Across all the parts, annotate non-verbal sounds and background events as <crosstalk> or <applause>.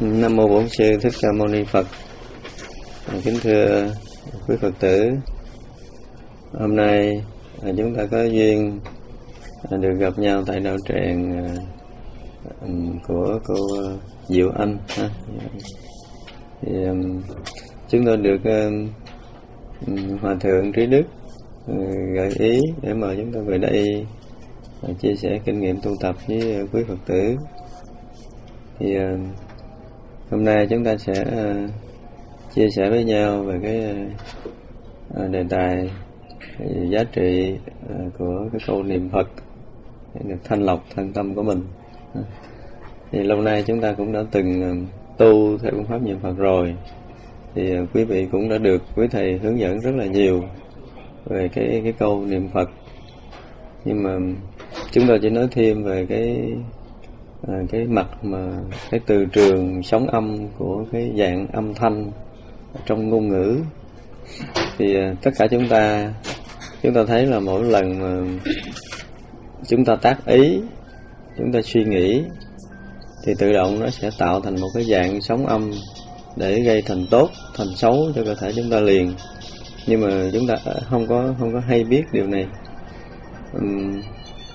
Nam mô Bổn sư Thích Ca Mâu Ni Phật. À, kính thưa quý Phật tử, hôm nay à, chúng ta có duyên à, được gặp nhau tại đạo tràng của cô Diệu Anh. Thì chúng tôi được Hòa thượng Trí Đức gợi ý để mời chúng tôi về đây chia sẻ kinh nghiệm tu tập với quý Phật tử. Thì hôm nay chúng ta sẽ uh, chia sẻ với nhau về cái uh, đề tài giá trị uh, của cái câu niệm Phật để được thanh lọc thân tâm của mình. Thì lâu nay chúng ta cũng đã từng tu theo phương pháp niệm Phật rồi. Thì quý vị cũng đã được quý thầy hướng dẫn rất là nhiều về cái cái câu niệm Phật. Nhưng mà chúng ta chỉ nói thêm về cái à, cái mặt mà cái từ trường sóng âm của cái dạng âm thanh trong ngôn ngữ. Thì à, tất cả chúng ta chúng ta thấy là mỗi lần mà chúng ta tác ý chúng ta suy nghĩ thì tự động nó sẽ tạo thành một cái dạng sóng âm để gây thành tốt thành xấu cho cơ thể chúng ta liền. Nhưng mà chúng ta à, không có không có hay biết điều này. Uhm,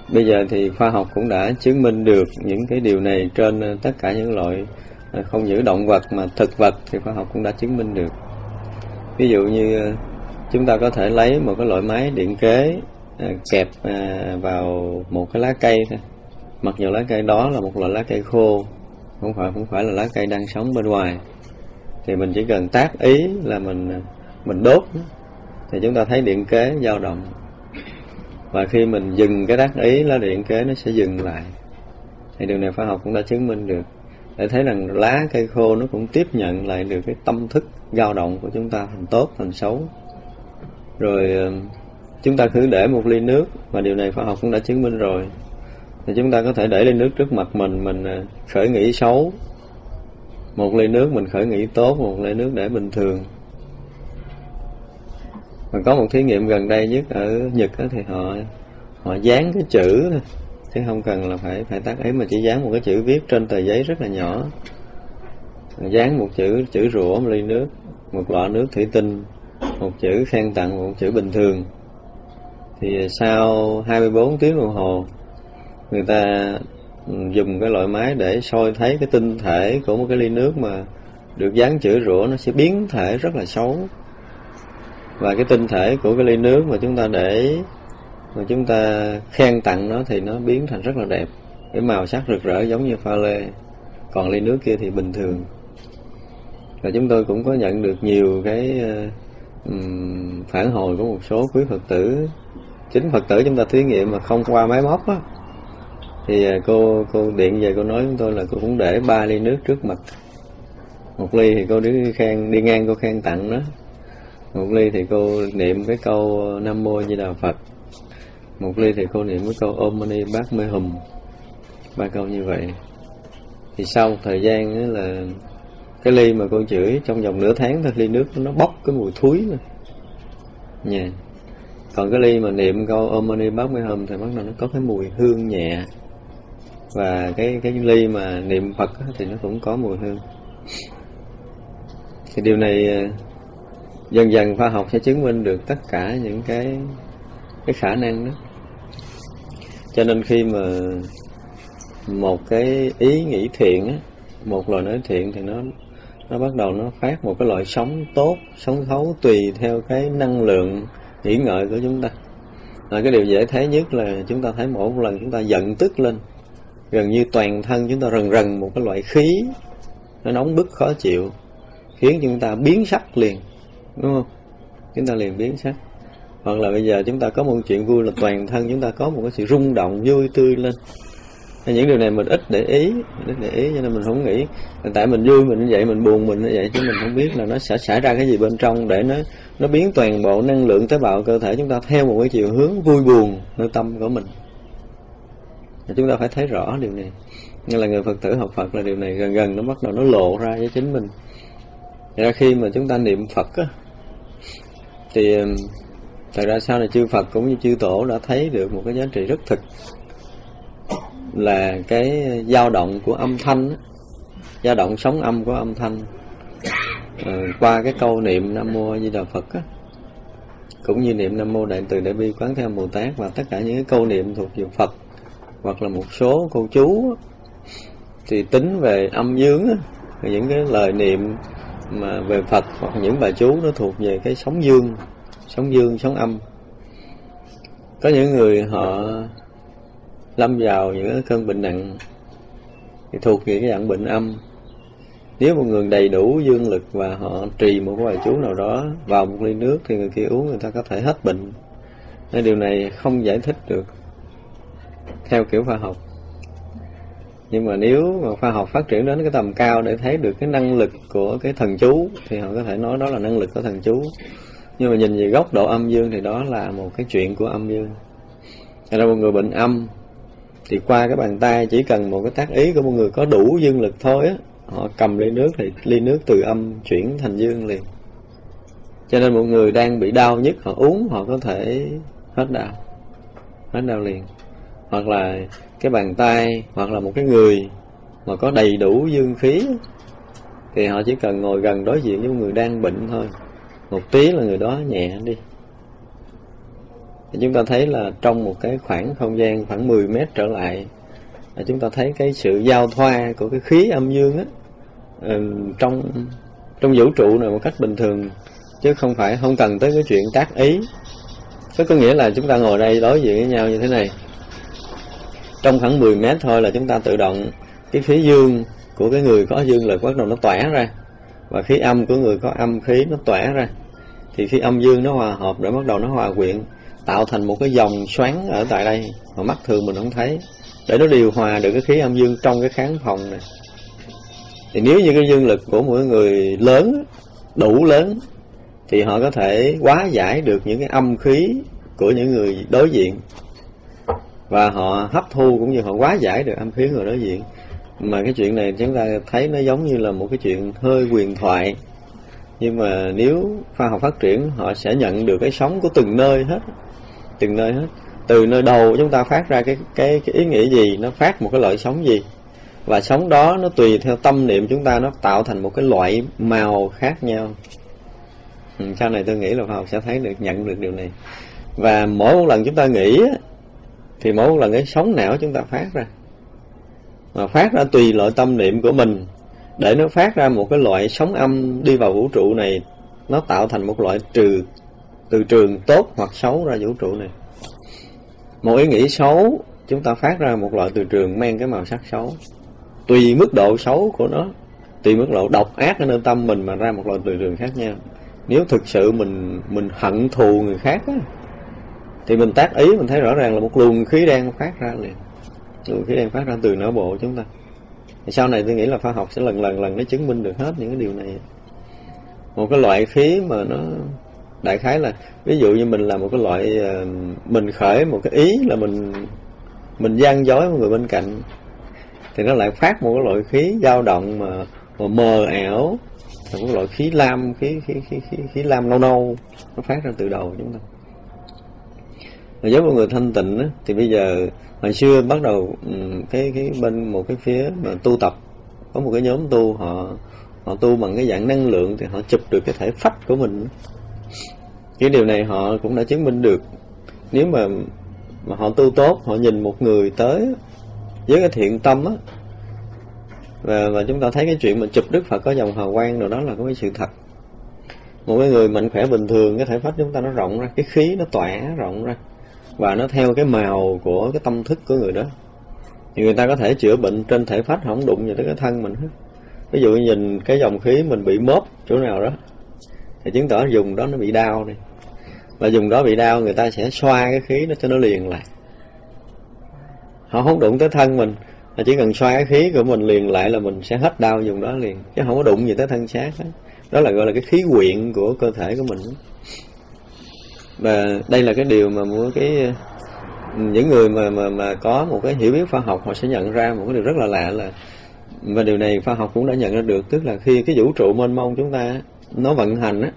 Bây giờ thì khoa học cũng đã chứng minh được những cái điều này trên ờ, tất cả những loại ờ, không những động vật mà thực vật thì khoa học cũng đã chứng minh được. Ví dụ như ờ, chúng ta có thể lấy một cái loại máy điện kế kẹp vào một cái lá cây thôi. Mặc dù lá cây đó là một loại lá cây khô, không phải không phải là lá cây đang sống bên ngoài. Thì mình chỉ cần tác ý là mình mình đốt thì chúng ta thấy điện kế dao động và khi mình dừng cái đắc ý lá điện kế, nó sẽ dừng lại. Thì điều này khoa học cũng đã chứng minh được. Để thấy rằng lá, cây khô nó cũng tiếp nhận lại được cái tâm thức dao động của chúng ta, thành tốt, thành xấu. Rồi ờ, chúng ta cứ để một ly nước, và điều này khoa học cũng đã chứng minh rồi. Thì chúng ta có thể để ly nước trước mặt mình mình ờ, khởi nghĩ xấu. Một ly nước mình khởi nghĩ tốt, một ly nước để bình thường mà có một thí nghiệm gần đây nhất ở Nhật đó, thì họ họ dán cái chữ chứ không cần là phải phải tác ấy mà chỉ dán một cái chữ viết trên tờ giấy rất là nhỏ. Dán một chữ chữ rửa một ly nước một lọ nước thủy tinh một chữ khen tặng một chữ bình thường. Thì sau 24 tiếng đồng hồ người ta ừ, dùng cái loại máy để soi thấy cái tinh thể của một cái ly nước mà được dán chữ rửa nó sẽ biến thể rất là xấu và cái tinh thể của cái ly nước mà chúng ta để mà chúng ta khen tặng nó thì nó biến thành rất là đẹp. Cái màu sắc rực rỡ giống như pha lê. Còn ly nước kia thì bình thường. Và chúng tôi cũng có nhận được nhiều cái um, phản hồi của một số quý phật tử. Chính phật tử chúng ta thí nghiệm mà không qua máy móc á. Thì ờ, cô cô điện về cô nói chúng tôi là cô cũng để ba ly nước trước mặt. Một ly thì cô đi khen đi ngang cô khen tặng nó một ly thì cô niệm cái câu ờ, nam mô di đà phật. Một ly thì cô niệm cái câu ôm mani bát mê hùm. Ba câu như vậy. Thì sau một thời gian là cái ly mà cô chửi trong vòng nửa tháng thôi, ly nước nó bốc cái mùi thúi nè nha. Còn cái ly mà niệm câu ôm mani bát mê hùm thì bắt đầu nó có cái mùi hương nhẹ. Và cái cái ly mà niệm phật thì nó cũng có mùi hương. Thì điều này ờ, dần dần khoa học sẽ chứng minh được tất cả những cái cái khả năng đó. Cho nên khi mà một cái ý nghĩ thiện á, một lời nói thiện thì nó nó bắt đầu nó phát một cái loại sống tốt sống thấu tùy theo cái năng lượng nghĩ ngợi của chúng ta. Và cái điều dễ thấy nhất là chúng ta thấy mỗi một lần chúng ta giận tức lên, gần như toàn thân chúng ta rần rần một cái loại khí, nó nóng bức khó chịu, khiến chúng ta biến sắc liền đúng không? Chúng ta liền biến sắc. Hoặc là bây giờ chúng ta có một chuyện vui là toàn thân chúng ta có một cái sự rung động, vui tươi lên. Những điều này mình ít để ý ít để ý cho nên mình không nghĩ. Tại mình vui mình như vậy, mình buồn mình như vậy chứ mình không biết là nó sẽ xảy ra cái gì bên trong để nó nó biến toàn bộ năng lượng tế bào cơ thể chúng ta theo một cái chiều hướng vui buồn nơi tâm của mình. Chúng ta phải thấy rõ điều này. Như là người phật tử học phật là điều này gần gần nó bắt đầu nó lộ ra với chính mình. Ra khi mà chúng ta niệm phật á thì um, thật ra sau này chư Phật cũng như chư Tổ đã thấy được một cái giá trị rất thực là cái dao động của âm thanh dao động sóng âm của âm thanh. À, qua cái câu niệm nam mô a di đà phật á cũng như niệm nam mô đại từ đại bi quán theo bồ tát và tất cả những cái câu niệm thuộc về phật hoặc là một số câu chú thì tính về âm dương á, những cái lời niệm mà về Phật hoặc những bài chú nó thuộc về cái sóng dương sóng dương sóng âm. Có những người họ lâm vào những cơn bệnh nặng, thì thuộc về cái dạng bệnh âm. Nếu một người đầy đủ dương lực và họ trì một cái bài chú nào đó vào một ly nước thì người kia uống, người ta có thể hết bệnh. Nên điều này không giải thích được theo kiểu khoa học nhưng mà nếu mà khoa học phát triển đến cái tầm cao để thấy được cái năng lực của cái thần chú, thì họ có thể nói đó là năng lực của thần chú. Nhưng mà nhìn về góc độ âm dương thì đó là một cái chuyện của âm dương. Thật ra một người bệnh âm thì qua cái bàn tay chỉ cần một cái tác ý của một người có đủ dương lực thôi á, họ cầm ly nước thì ly nước từ âm chuyển thành dương liền. Cho nên một người đang bị đau nhất, họ uống, họ có thể hết đau hết đau liền hoặc là cái bàn tay, hoặc là một cái người mà có đầy đủ dương khí, thì họ chỉ cần ngồi gần đối diện với một người đang bệnh thôi. Một tí là người đó nhẹ đi. Thì chúng ta thấy là trong một cái khoảng không gian khoảng 10 mét trở lại, là chúng ta thấy cái sự giao thoa của cái khí âm dương á ừ, trong trong vũ trụ này một cách bình thường, chứ không phải, không cần tới cái chuyện tác ý. Có có nghĩa là chúng ta ngồi đây đối diện với nhau như thế này trong khoảng 10 mét thôi là chúng ta tự động, cái khí dương của cái người có dương lực bắt đầu nó tỏa ra. Và khí âm của người có âm khí nó tỏa ra. Thì khi âm dương nó hòa hợp để bắt đầu nó hòa quyện, tạo thành một cái dòng xoắn ở tại đây. Mà mắt thường mình không thấy. Để nó điều hòa được cái khí âm dương trong cái kháng phòng này. Thì nếu như cái dương lực của mỗi người lớn, đủ lớn, thì họ có thể hóa giải được những cái âm khí của những người đối diện và họ hấp thu cũng như họ quá giải được âm khí người đối diện. Mà cái chuyện này chúng ta thấy nó giống như là một cái chuyện hơi quyền thoại. Nhưng mà nếu khoa học phát triển họ sẽ nhận được cái sóng của từng nơi hết. Từng nơi hết. Từ nơi đầu chúng ta phát ra cái cái cái ý nghĩa gì nó phát một cái loại sóng gì. Và sóng đó nó tùy theo tâm niệm chúng ta nó tạo thành một cái loại màu khác nhau. Ừ, sau này tôi nghĩ là khoa học sẽ thấy được nhận được điều này. Và mỗi một lần chúng ta nghĩ thì mỗi một lần cái sóng não chúng ta phát ra mà phát ra tùy loại tâm niệm của mình để nó phát ra một cái loại sóng âm đi vào vũ trụ này nó tạo thành một loại trừ từ trường tốt hoặc xấu ra vũ trụ này. Một ý nghĩ xấu chúng ta phát ra một loại từ trường mang cái màu sắc xấu. Tùy mức độ xấu của nó tùy mức độ độc ác ở nơi tâm mình mà ra một loại từ trường khác nhau. Nếu thực sự mình mình hận thù người khác á, thì mình tác ý mình thấy rõ ràng là một luồng khí đen phát ra liền. Luồng khí đen phát ra từ não bộ chúng ta. Thì sau này tôi nghĩ là khoa học sẽ lần lần lần nó chứng minh được hết những cái điều này. Một cái loại khí mà nó đại khái là ví dụ như mình là một cái loại ờ, mình khởi một cái ý là mình mình gian dối một người bên cạnh thì nó lại phát một cái loại khí dao động mà, mà mờ ảo. Một cái loại khí lam khí khí khí khí, khí lam nâu nâu nó phát ra từ đầu chúng ta mà với một người thanh tịnh đó, thì bây giờ hồi xưa bắt đầu ừ, cái cái bên một cái phía mà tu tập có một cái nhóm tu họ họ tu bằng cái dạng năng lượng thì họ chụp được cái thể phách của mình. Cái điều này họ cũng đã chứng minh được. Nếu mà mà họ tu tốt họ nhìn một người tới với cái thiện tâm á và, và chúng ta thấy cái chuyện mà chụp đức phật có dòng hào quang rồi đó là có cái sự thật. Một cái người mạnh khỏe bình thường cái thể phách chúng ta nó rộng ra cái khí nó tỏa rộng ra và nó theo cái màu của cái tâm thức của người đó. Thì người ta có thể chữa bệnh trên thể phách, không đụng gì tới cái thân mình hết. Ví dụ nhìn cái dòng khí mình bị mớp chỗ nào đó, thì chứng tỏ dùng đó nó bị đau đi. Và dùng đó bị đau, người ta sẽ xoa cái khí nó cho nó liền lại. Họ không đụng tới thân mình, mà chỉ cần xoa cái khí của mình liền lại là mình sẽ hết đau dùng đó liền, chứ không có đụng gì tới thân xác hết. Đó là gọi là cái khí quyện của cơ thể của mình và đây là cái điều mà mỗi cái những người mà mà mà có một cái hiểu biết khoa học họ sẽ nhận ra một cái điều rất là lạ là và điều này khoa học cũng đã nhận ra được tức là khi cái vũ trụ mênh mông chúng ta nó vận hành á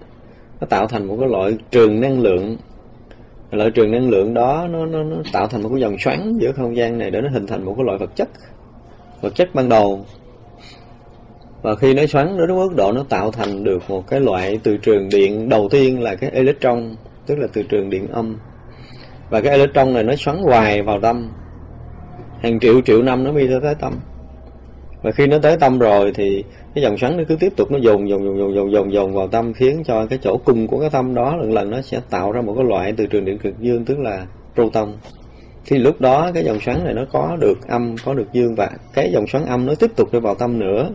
nó tạo thành một cái loại trường năng lượng. Loại trường năng lượng đó nó, nó, nó tạo thành một cái dòng xoắn giữa không gian này để nó hình thành một cái loại vật chất vật chất ban đầu. Và khi nó xoắn đến mức độ nó tạo thành được một cái loại từ trường điện đầu tiên là cái electron tức là từ trường điện âm. Và cái electron này nó xoắn hoài vào tâm. Hàng triệu triệu năm nó mới tới tâm. Và khi nó tới tâm rồi thì cái dòng xoắn nó cứ tiếp tục, nó dồn dồn dồn dồn dồn dồn dồn vào tâm, khiến cho cái chỗ cung của cái tâm đó lần lần nó sẽ tạo ra một cái loại từ trường điện cực dương tức là proton. Thì lúc đó cái dòng xoắn này nó có được âm, có được dương và cái dòng xoắn âm nó tiếp tục đi vào tâm nữa.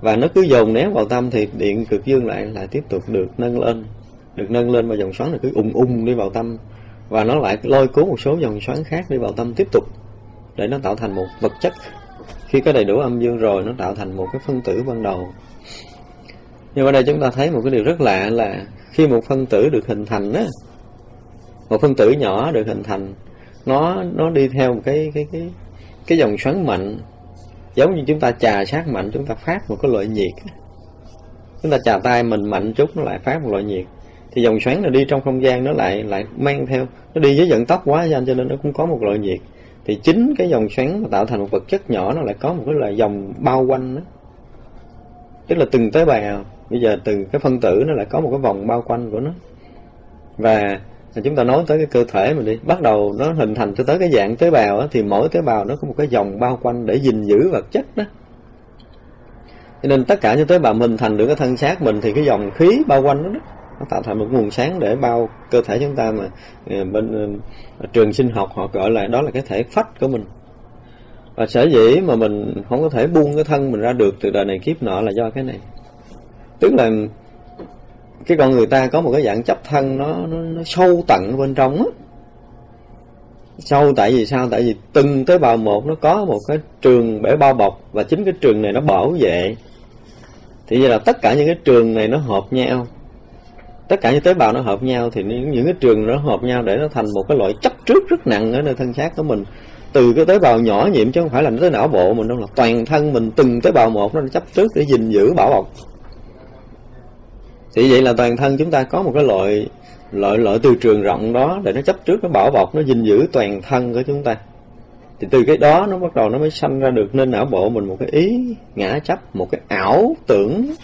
Và nó cứ dồn nén vào tâm thì điện cực dương lại lại tiếp tục được nâng lên được nâng lên và dòng xoắn này cứ ung ung đi vào tâm. Và nó lại lôi cuốn một số dòng xoắn khác đi vào tâm tiếp tục, để nó tạo thành một vật chất. Khi có đầy đủ âm dương rồi, nó tạo thành một cái phân tử ban đầu. Nhưng ở đây chúng ta thấy một cái điều rất lạ là khi một phân tử được hình thành á, một phân tử nhỏ được hình thành, nó nó đi theo một cái cái cái cái dòng xoắn mạnh. Giống như chúng ta chà sát mạnh, chúng ta phát một cái loại nhiệt chúng ta chà tay mình mạnh chút, nó lại phát một loại nhiệt thì dòng xoắn nó đi trong không gian nó lại lại mang theo. Nó đi với vận tốc quá nhanh cho nên nó cũng có một loại nhiệt. Thì chính cái dòng xoắn tạo thành một vật chất nhỏ nó lại có một cái là dòng bao quanh đó. tức là từng tế bào bây giờ từng cái phân tử nó lại có một cái vòng bao quanh của nó. Và chúng ta nói tới cái cơ thể mình đi. Bắt đầu nó hình thành cho tới cái dạng tế bào đó, thì mỗi tế bào nó có một cái vòng bao quanh để gìn giữ vật chất đó. Cho nên tất cả những tế bào mình thành được cái thân xác mình thì cái dòng khí bao quanh đó, đó nó tạo thành một nguồn sáng để bao cơ thể chúng ta mà ờ, bên ờ, trường sinh học họ gọi là đó là cái thể phách của mình. Và sở dĩ mà mình không có thể buông cái thân mình ra được từ đời này kiếp nọ là do cái này. Tức là cái con người ta có một cái dạng chấp thân nó nó, nó sâu tận bên trong á. Sâu tại vì sao? Tại vì từng tế bào một nó có một cái trường bể bao bọc và chính cái trường này nó bảo vệ. Thì vậy là tất cả những cái trường này nó hợp nhau tất cả những tế bào nó hợp nhau thì những, những cái trường nó hợp nhau để nó thành một cái loại chấp trước rất nặng ở nơi thân xác của mình. Từ cái tế bào nhỏ nhiệm chứ không phải là nó tới não bộ mình đâu là toàn thân mình từng tế bào một nó chấp trước để gìn giữ bảo bọc. Thì vậy là toàn thân chúng ta có một cái loại loại loại từ trường rộng đó để nó chấp trước nó bảo bọc nó gìn giữ toàn thân của chúng ta. Thì từ cái đó nó bắt đầu nó mới sanh ra được nên não bộ mình một cái ý ngã chấp một cái ảo tưởng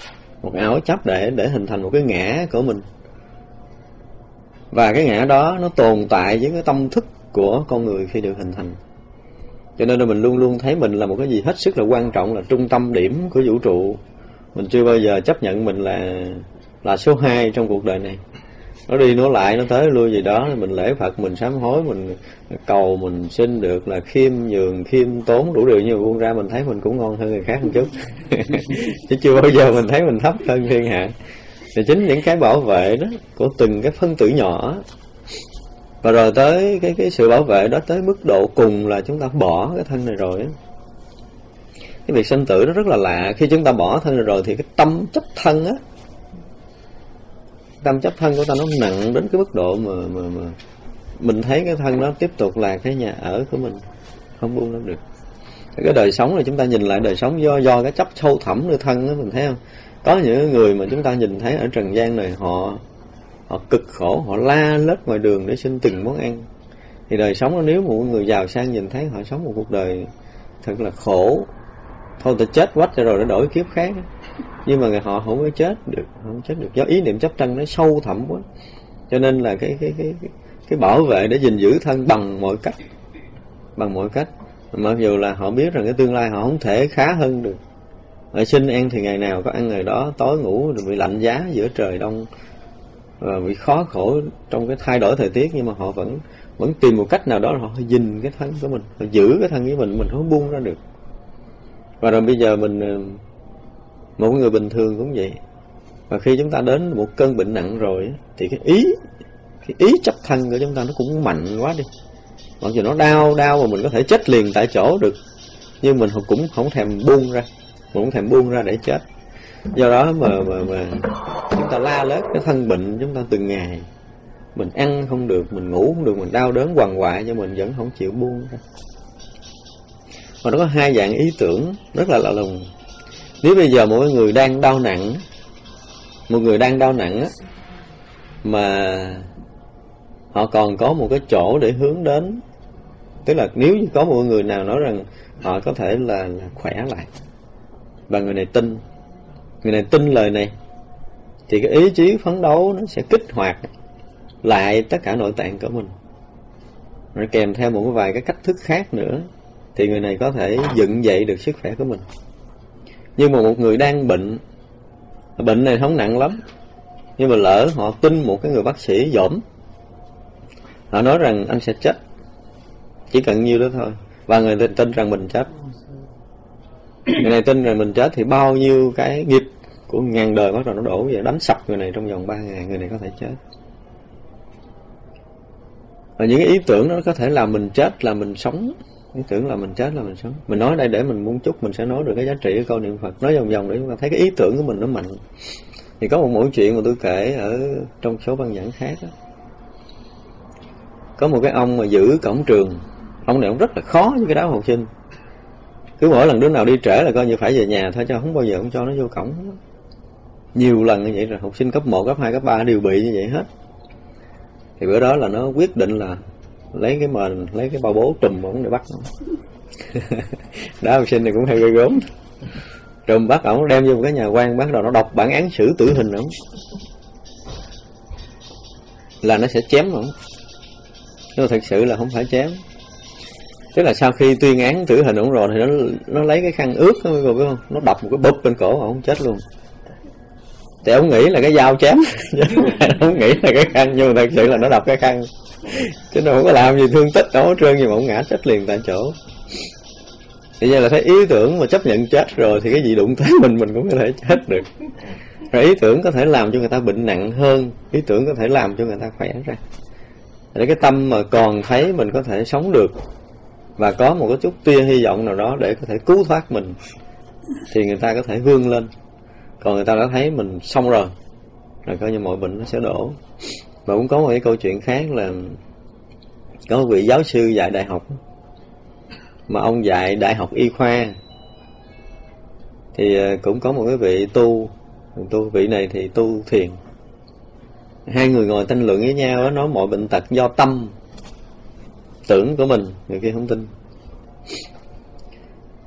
một cái ảo chấp để để hình thành một cái ngã của mình và cái ngã đó nó tồn tại với cái tâm thức của con người khi được hình thành. Cho nên là mình luôn luôn thấy mình là một cái gì hết sức là quan trọng, là trung tâm điểm của vũ trụ. Mình chưa bao giờ chấp nhận mình là là số 2 trong cuộc đời này. Nó đi nó lại, nó tới lui gì đó, mình lễ phật, mình sám hối, mình cầu, mình xin được là khiêm nhường, khiêm tốn đủ điều. Như buông ra mình thấy mình cũng ngon hơn người khác một chút. <laughs> Chứ chưa bao giờ mình thấy mình thấp hơn thiên hạ thì chính những cái bảo vệ đó của từng cái phân tử nhỏ. Và rồi tới cái cái sự bảo vệ đó tới mức độ cùng là chúng ta bỏ cái thân này rồi đó. cái việc sinh tử nó rất là lạ. Khi chúng ta bỏ thân này rồi thì cái tâm chấp thân á, tâm chấp thân của ta nó nặng đến cái mức độ mà mà mà mình thấy cái thân nó tiếp tục là cái nhà ở của mình, không buông nó được. Cái đời sống là chúng ta nhìn lại đời sống do do cái chấp sâu thẳm nơi thân đó mình thấy không? Có những người mà chúng ta nhìn thấy ở trần gian này họ họ cực khổ họ la lết ngoài đường để xin từng món ăn. Thì đời sống đó, nếu một người giàu sang nhìn thấy họ sống một cuộc đời thật là khổ thôi ta chết quách rồi để đổi kiếp khác. Nhưng mà họ không có chết được không chết được. Do ý niệm chấp tranh nó sâu thẳm quá. Cho nên là cái cái cái cái, cái bảo vệ để gìn giữ thân bằng mọi cách. Bằng mọi cách. Mặc dù là họ biết rằng cái tương lai họ không thể khá hơn được ở sinh ăn thì ngày nào có ăn ngày đó, tối ngủ rồi bị lạnh giá giữa trời đông và bị khó khổ trong cái thay đổi thời tiết, nhưng mà họ vẫn vẫn tìm một cách nào đó họ gìn cái thân của mình, họ giữ cái thân với mình mình không buông ra được. Và rồi bây giờ mình ờ, một người bình thường cũng vậy. Và khi chúng ta đến một cơn bệnh nặng rồi thì cái ý cái ý chấp thân của chúng ta nó cũng mạnh quá đi. Mặc dù nó đau đau mà mình có thể chết liền tại chỗ được, nhưng mình cũng không thèm buông ra cũng thèm buông ra để chết. Do đó mà mà mà chúng ta la lết cái thân bệnh chúng ta từng ngày. Mình ăn không được mình ngủ không được mình đau đớn quằn quại nhưng mình vẫn không chịu buông ra. Mà nó có hai dạng ý tưởng rất là lạ lùng. Nếu bây giờ một người đang đau nặng một người đang đau nặng á mà họ còn có một cái chỗ để hướng đến tức là nếu như có một người nào nói rằng họ có thể là, là khỏe lại và người này tin. Người này tin lời này. Thì cái ý chí phấn đấu nó sẽ kích hoạt lại tất cả nội tạng của mình. Rồi kèm theo một vài cái cách thức khác nữa, thì người này có thể dựng dậy được sức khỏe của mình. Nhưng mà một người đang bệnh bệnh này không nặng lắm, nhưng mà lỡ họ tin một cái người bác sĩ dỗm họ nói rằng anh sẽ chết. Chỉ cần nhiêu đó thôi. Và người tin rằng mình chết người này tin rằng mình chết thì bao nhiêu cái nghiệp của ngàn đời bắt đầu nó đổ về đánh sập người này trong vòng ba ngày, người này có thể chết. Và những cái ý tưởng đó có thể là mình chết là mình sống. Ý tưởng là mình chết là mình sống. Mình nói đây để mình muốn chúc mình sẽ nói được cái giá trị của câu niệm phật. Nói vòng vòng để chúng ta thấy cái ý tưởng của mình nó mạnh. Thì có một mỗi chuyện mà tôi kể ở trong số băng giảng khác đó. có một cái ông mà giữ cổng trường. Ông này ông rất là khó với cái đám học sinh cứ mỗi lần đứa nào đi trễ là coi như phải về nhà thôi cho không bao giờ không cho nó vô cổng. Nhiều lần như vậy rồi học sinh cấp 1, cấp 2, cấp 3 đều bị như vậy hết. Thì bữa đó là nó quyết định là lấy cái mền lấy cái bao bố trùm ổng để bắt nó. <laughs> Đó học sinh này cũng hay gây gớm. Trùm bắt ổng đem vô một cái nhà quan bắt đầu nó đọc bản án xử tử hình ổng. Là nó sẽ chém ổng. Nhưng mà thật sự là không phải chém tức là sau khi tuyên án tử hình ổng rồi thì nó nó lấy cái khăn ướt đó, biết không? Nó đập một cái bụp bên cổ ổng chết luôn. Thì ông nghĩ là cái dao chém. <laughs> Ông nghĩ là cái khăn nhưng mà thật sự là nó đập cái khăn. Chứ nó không có làm gì thương tích đâu trơn gì mà ông ngã chết liền tại chỗ. Thì giờ là thấy ý tưởng mà chấp nhận chết rồi thì cái gì đụng tới mình mình cũng có thể chết được. Rồi ý tưởng có thể làm cho người ta bệnh nặng hơn ý tưởng có thể làm cho người ta khỏe ra. Để cái tâm mà còn thấy mình có thể sống được và có một cái chút tia hy vọng nào đó để có thể cứu thoát mình thì người ta có thể vươn lên. Còn người ta đã thấy mình xong rồi là coi như mọi bệnh nó sẽ đổ. Và cũng có một cái câu chuyện khác là có một vị giáo sư dạy đại học mà ông dạy đại học y khoa. Thì ờ, cũng có một cái vị tu tu vị này thì tu thiền. Hai người ngồi tranh luận với nhau đó, nói mọi bệnh tật do tâm tưởng của mình, người kia không tin.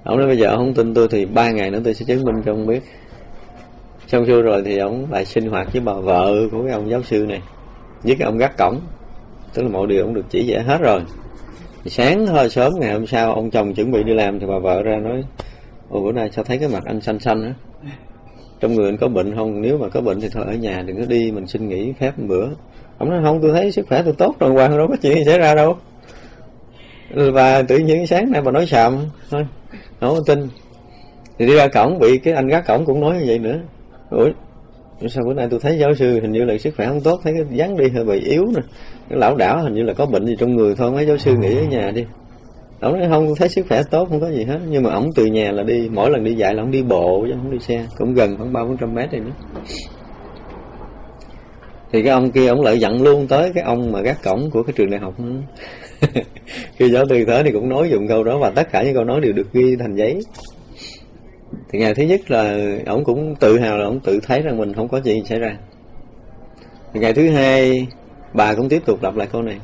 Ông nói bây giờ ông không tin tôi thì ba ngày nữa tôi sẽ chứng minh cho ông biết. Xong xuôi rồi thì ông lại sinh hoạt với bà vợ của cái ông giáo sư này, với cái ông gác cổng. Tức là mọi điều ông được chỉ dạy hết rồi. Thì sáng hơi sớm ngày hôm sau, ông chồng chuẩn bị đi làm thì bà vợ ra nói ồ bữa nay sao thấy cái mặt anh xanh xanh á? Trong người anh có bệnh không? Nếu mà có bệnh thì thôi ở nhà, đừng có đi, mình xin nghỉ phép một bữa. Ông nói, không, tôi thấy sức khỏe tôi tốt rồi qua đâu có chuyện gì xảy ra đâu và tự nhiên sáng nay bà nói xàm, thôi, không tin. Thì đi ra cổng, bị cái anh gác cổng cũng nói như vậy nữa. Ủa, sao bữa nay tôi thấy giáo sư hình như là sức khỏe không tốt, thấy cái dáng đi hơi bị yếu nè. Cái lão đảo hình như là có bệnh gì trong người thôi, mấy giáo sư nghỉ ở nhà đi. Ông nói không, thấy sức khỏe tốt, không có gì hết. Nhưng mà ổng từ nhà là đi, mỗi lần đi dạy là ổng đi bộ, chứ không đi xe. Cũng gần khoảng ba, bốn trăm mét này nữa. Thì cái ông kia ổng lại giận luôn tới cái ông mà gác cổng của cái trường đại học <laughs> khi giáo tư thế thì cũng nói dùng câu đó và tất cả những câu nói đều được ghi thành giấy. Thì ngày thứ nhất là ổng cũng tự hào là ổng tự thấy rằng mình không có chuyện xảy ra. Thì ngày thứ hai, bà cũng tiếp tục đọc lại câu này.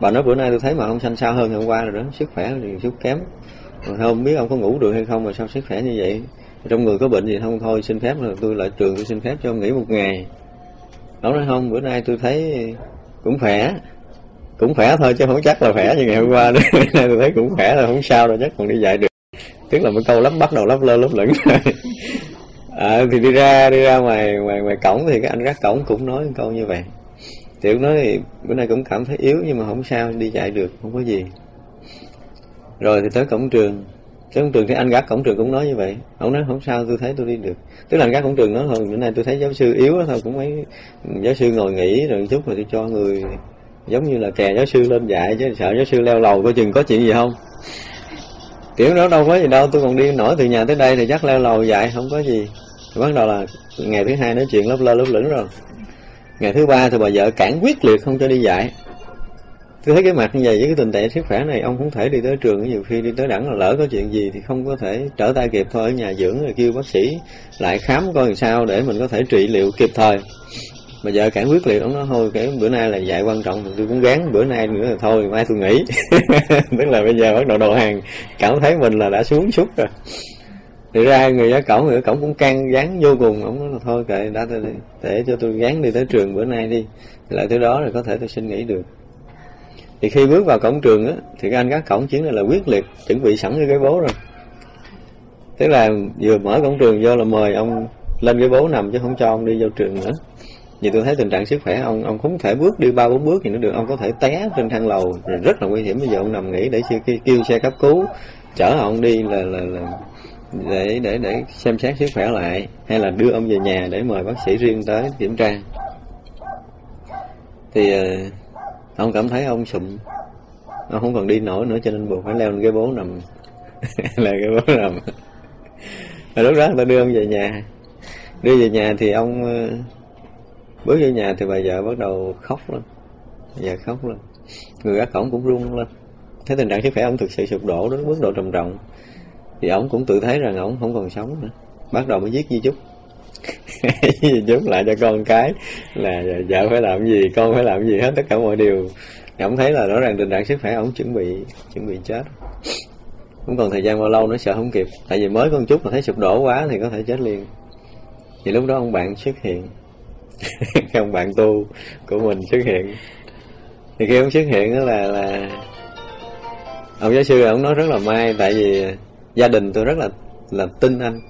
Bà nói bữa nay tôi thấy mà ông xanh sao hơn hôm qua rồi đó, sức khỏe thì chút kém. Mà không biết ông có ngủ được hay không mà sao sức khỏe như vậy? Trong người có bệnh gì không? Thôi xin phép là tôi lại trường tôi xin phép cho ông nghỉ một ngày. Ông nói không, bữa nay tôi thấy cũng khỏe cũng khỏe thôi chứ không chắc là khỏe như ngày hôm qua nữa. Nay <laughs> tôi thấy cũng khỏe là không sao đâu chắc còn đi dạy được. Tức là một câu lắp bắt đầu lắp lơ lấp lửng. À, <laughs> thì đi ra đi ra ngoài ngoài ngoài cổng thì cái anh gác cổng cũng nói một câu như vậy. Thì nói thì bữa nay cũng cảm thấy yếu nhưng mà không sao đi chạy được không có gì. Rồi thì tới cổng trường. Tới cổng trường thì anh gác cổng trường cũng nói như vậy. Ông nói không sao tôi thấy tôi đi được. Tức là anh gác cổng trường nói thôi bữa nay tôi thấy giáo sư yếu thôi cũng mấy giáo sư ngồi nghỉ rồi chút rồi tôi cho người giống như là kè giáo sư lên dạy chứ, sợ giáo sư leo lầu coi chừng có chuyện gì không? Kiểu đó đâu có gì đâu, tôi còn đi nổi từ nhà tới đây thì chắc leo lầu dạy, không có gì. Thì bắt đầu là ngày thứ hai nói chuyện lớp lơ lớp lửng rồi. Ngày thứ ba thì bà vợ cản quyết liệt không cho đi dạy. Tôi thấy cái mặt như vậy với cái tình trạng sức khỏe này, ông không thể đi tới trường, nhiều khi đi tới đẳng là lỡ có chuyện gì thì không có thể trở tay kịp thôi, ở nhà dưỡng rồi kêu bác sĩ lại khám coi làm sao để mình có thể trị liệu kịp thời mà vợ cản quyết liệt ông nói thôi cái bữa nay là dạy quan trọng thì tôi cũng gán. Bữa nay nữa là thôi mai tôi nghỉ. <laughs> Tức là bây giờ bắt đầu đầu hàng cảm thấy mình là đã xuống sút rồi. Thì ra người giá cổng người cổng cũng can gán vô cùng. Ông nói là thôi kệ đã để, để cho tôi gán đi tới trường bữa nay đi. Lại tới đó rồi có thể tôi xin nghỉ được. Thì khi bước vào cổng trường á thì cái anh gác cổng chiến là quyết liệt chuẩn bị sẵn cái ghế bố rồi. Tức là vừa mở cổng trường vô là mời ông lên ghế bố nằm chứ không cho ông đi vô trường nữa vì tôi thấy tình trạng sức khỏe ông ông không thể bước đi ba bốn bước thì nó được ông có thể té trên thang lầu. Rất là nguy hiểm. Bây giờ ông nằm nghỉ để kêu, kêu xe cấp cứu chở ông đi là là, là để để để xem xét sức khỏe lại hay là đưa ông về nhà để mời bác sĩ riêng tới kiểm tra. Thì ờ, ông cảm thấy ông sụm. Ông không còn đi nổi nữa cho nên buộc phải leo lên cái bố nằm. <laughs> Là cái bố nằm. Rồi lúc đó người ta đưa ông về nhà. Đưa về nhà thì ông ờ, bước vô nhà thì bà vợ bắt đầu khóc lên. Vợ khóc lên. Người gác cổng cũng run lên. Thấy tình trạng sức khỏe ông thực sự sụp đổ đến mức độ trầm trọng. Thì ông cũng tự thấy rằng ông không còn sống nữa. Bắt đầu mới viết di chúc. <laughs> Di chúc lại cho con cái là vợ phải làm gì, con phải làm gì hết tất cả mọi điều. Ông thấy là rõ ràng tình trạng sức khỏe ông chuẩn bị chuẩn bị chết. Cũng còn thời gian bao lâu nữa sợ không kịp. Tại vì mới con chút mà thấy sụp đổ quá thì có thể chết liền. Thì lúc đó ông bạn xuất hiện. <laughs> không bạn tu của mình xuất hiện. Thì khi ông xuất hiện đó là là ông giáo sư ông nói rất là may tại vì gia đình tôi rất là là tin anh.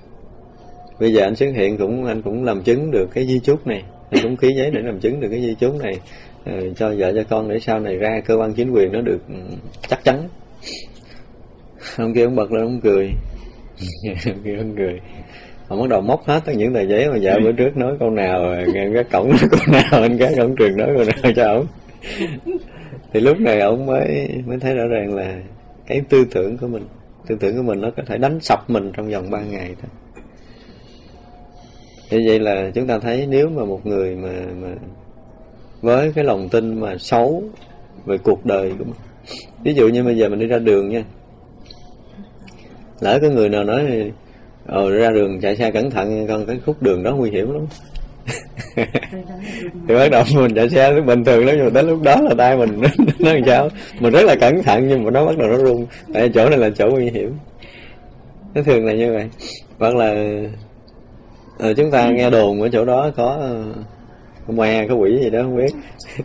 Bây giờ anh xuất hiện cũng anh cũng làm chứng được cái di chúc này. Anh cũng ký giấy để làm chứng được cái di chúc này. Ừ, cho vợ cho con để sau này ra cơ quan chính quyền nó được ừ, chắc chắn. Ông kia ông bật lên ông cười. <laughs> Ông kia ông cười ông bắt đầu móc hết tất những tờ giấy mà vợ bữa trước nói câu nào cái cổng nói câu nào <laughs> anh cái cổng trường nói câu nào cho ổng. Thì lúc này ông mới mới thấy rõ ràng là cái tư tưởng của mình tư tưởng của mình nó có thể đánh sập mình trong vòng 3 ngày thôi. Như vậy là chúng ta thấy nếu mà một người mà mà với cái lòng tin mà xấu về cuộc đời của mình ví dụ như bây giờ mình đi ra đường nha lỡ có người nào nói ờ ra đường chạy xe cẩn thận con cái khúc đường đó nguy hiểm lắm. Thì bắt đầu mình chạy xe bình thường lắm nhưng mà đến lúc đó là tay mình <laughs> nó, làm sao? Mình rất là cẩn thận nhưng mà nó bắt đầu nó rung. Tại chỗ này là chỗ nguy hiểm. Nó thường là như vậy. Hoặc là ờ, chúng ta nghe đồn ở chỗ đó có có moe có quỷ gì đó không biết. <laughs>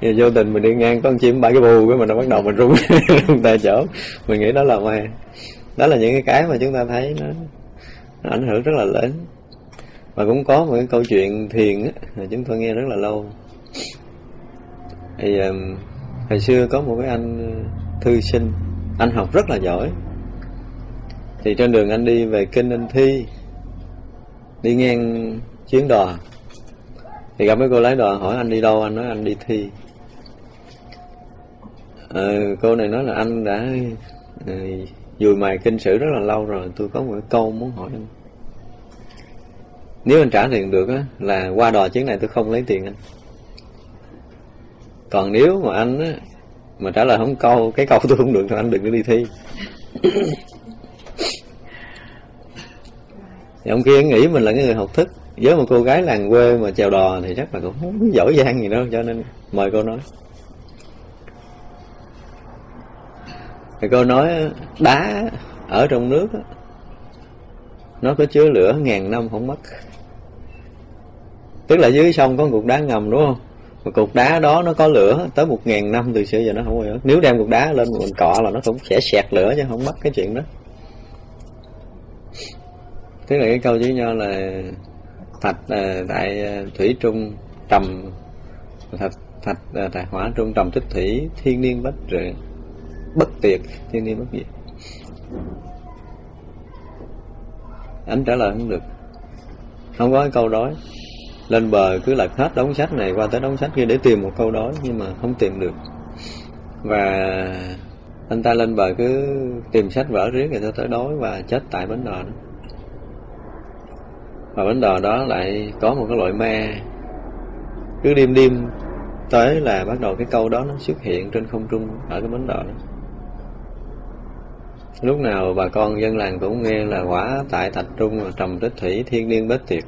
Giờ vô tình mình đi ngang con chim ba cái bù cái mình nó bắt đầu mình rung <laughs> rung tại chỗ. Mình nghĩ đó là moe đó là những cái mà chúng ta thấy nó, nó ảnh hưởng rất là lớn. Và cũng có một cái câu chuyện thiền á mà chúng tôi nghe rất là lâu. Thì um, hồi xưa có một cái anh uh, thư sinh anh học rất là giỏi. Thì trên đường anh đi về kinh anh thi đi ngang chuyến đò. Thì gặp mấy cô lái đò hỏi anh đi đâu anh nói anh đi thi. À, cô này nói là anh đã ờ, dùi mài kinh sử rất là lâu rồi, tôi có một cái câu muốn hỏi. Anh nếu anh trả tiền được á, là qua đò chuyến này tôi không lấy tiền anh. Còn nếu mà anh á, mà trả lời không câu, cái câu tôi không được thì anh đừng có đi thi. Thì ông kia nghĩ mình là cái người học thức. Với một cô gái làng quê mà chèo đò thì chắc là cũng không giỏi giang gì đâu, cho nên mời cô nói. Thì cô nói đá ở trong nước nó có chứa lửa ngàn năm không mất. Tức là dưới sông có cục đá ngầm đúng không? Mà cục đá đó nó có lửa tới một ngàn năm từ xưa giờ nó không có nếu đem cục đá lên mình cọ là nó cũng sẽ sẹt lửa chứ không mất cái chuyện đó. Tức là cái câu chữ nho là thạch à, tại à, thủy trung trầm thạch thạch à, tại hỏa trung trầm tích thủy thiên niên bất trừ bất tiệt thiên niên bất diệt anh trả lời không được. Không có cái câu đó. Lên bờ cứ lật hết đống sách này qua tới đống sách kia để tìm một câu đó, nhưng mà không tìm được. Và anh ta lên bờ cứ tìm sách vở riết người ta tới đói và chết tại bến đò đó. Và bến đò đó lại có một cái loại ma cứ đêm đêm tới là bắt đầu cái câu đó nó xuất hiện trên không trung ở cái bến đò đó lúc nào bà con dân làng cũng nghe là quả tại thạch trung trầm tích thủy, thiên niên bất tiệt.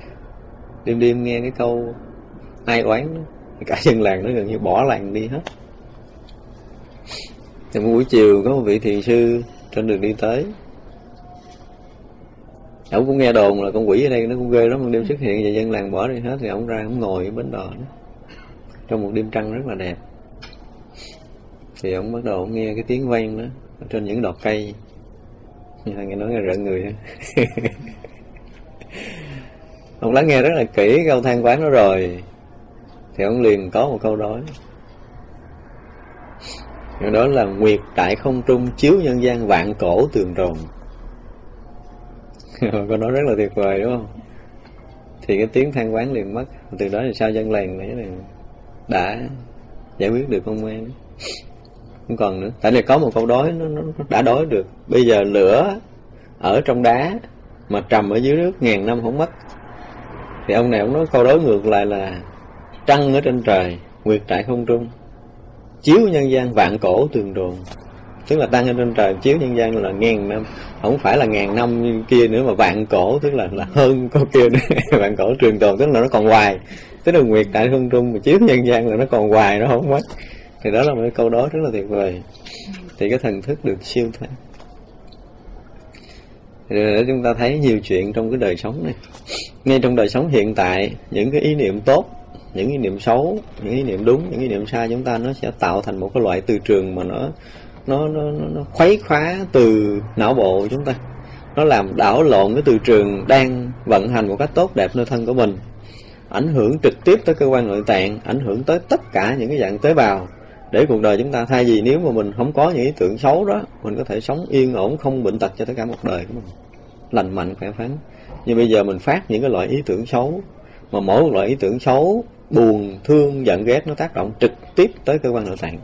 Đêm đêm nghe cái câu ai oán đó cả dân làng nó gần như bỏ làng đi hết. Thì một buổi chiều có một vị thiền sư trên đường đi tới. Ông cũng nghe đồn là con quỷ ở đây nó cũng ghê lắm một đêm xuất hiện và dân làng bỏ đi hết thì ông ra ông ngồi ở bến đò đó. Trong một đêm trăng rất là đẹp. Thì ông bắt đầu ông nghe cái tiếng vang đó trên những đọt cây nghe nói là rợn người <laughs> ông lắng nghe rất là kỹ câu than quán đó rồi. Thì ông liền có một câu đó đó là nguyệt tại không trung chiếu nhân gian vạn cổ tường rồng. <laughs> Câu nói rất là tuyệt vời, đúng không? Thì cái tiếng than quán liền mất. Từ đó thì sao dân làng này đã giải quyết được công an không còn nữa. Tại này có một câu đói nó, nó đã đói được. Bây giờ lửa ở trong đá mà trầm ở dưới nước ngàn năm không mất. Thì ông này ông nói câu đối ngược lại là trăng ở trên trời nguyệt tại không trung. Chiếu nhân gian vạn cổ tường đồn. Tức là tăng lên trên trời chiếu nhân gian là ngàn năm. Không phải là ngàn năm như kia nữa mà vạn cổ tức là là hơn <laughs> câu kia nữa. Vạn cổ trường tồn tức là nó còn hoài. Tức là nguyệt tại không trung mà chiếu nhân gian là nó còn hoài nó không mất thì đó là một cái câu đó rất là tuyệt vời. Thì cái thần thức được siêu thoát. Để chúng ta thấy nhiều chuyện trong cái đời sống này. Ngay trong đời sống hiện tại những cái ý niệm tốt những ý niệm xấu những ý niệm đúng những ý niệm sai chúng ta nó sẽ tạo thành một cái loại từ trường mà nó nó nó, nó khuấy khóa từ não bộ chúng ta. Nó làm đảo lộn cái từ trường đang vận hành một cách tốt đẹp nơi thân của mình. Ảnh hưởng trực tiếp tới cơ quan nội tạng ảnh hưởng tới tất cả những cái dạng tế bào để cuộc đời chúng ta thay vì nếu mà mình không có những ý tưởng xấu đó, mình có thể sống yên ổn, không bệnh tật cho tất cả một đời của mình. Lành mạnh, khỏe khoắn. Nhưng bây giờ mình phát những cái loại ý tưởng xấu, mà mỗi một loại ý tưởng xấu, buồn, thương, giận, ghét, nó tác động trực tiếp tới cơ quan nội tạng,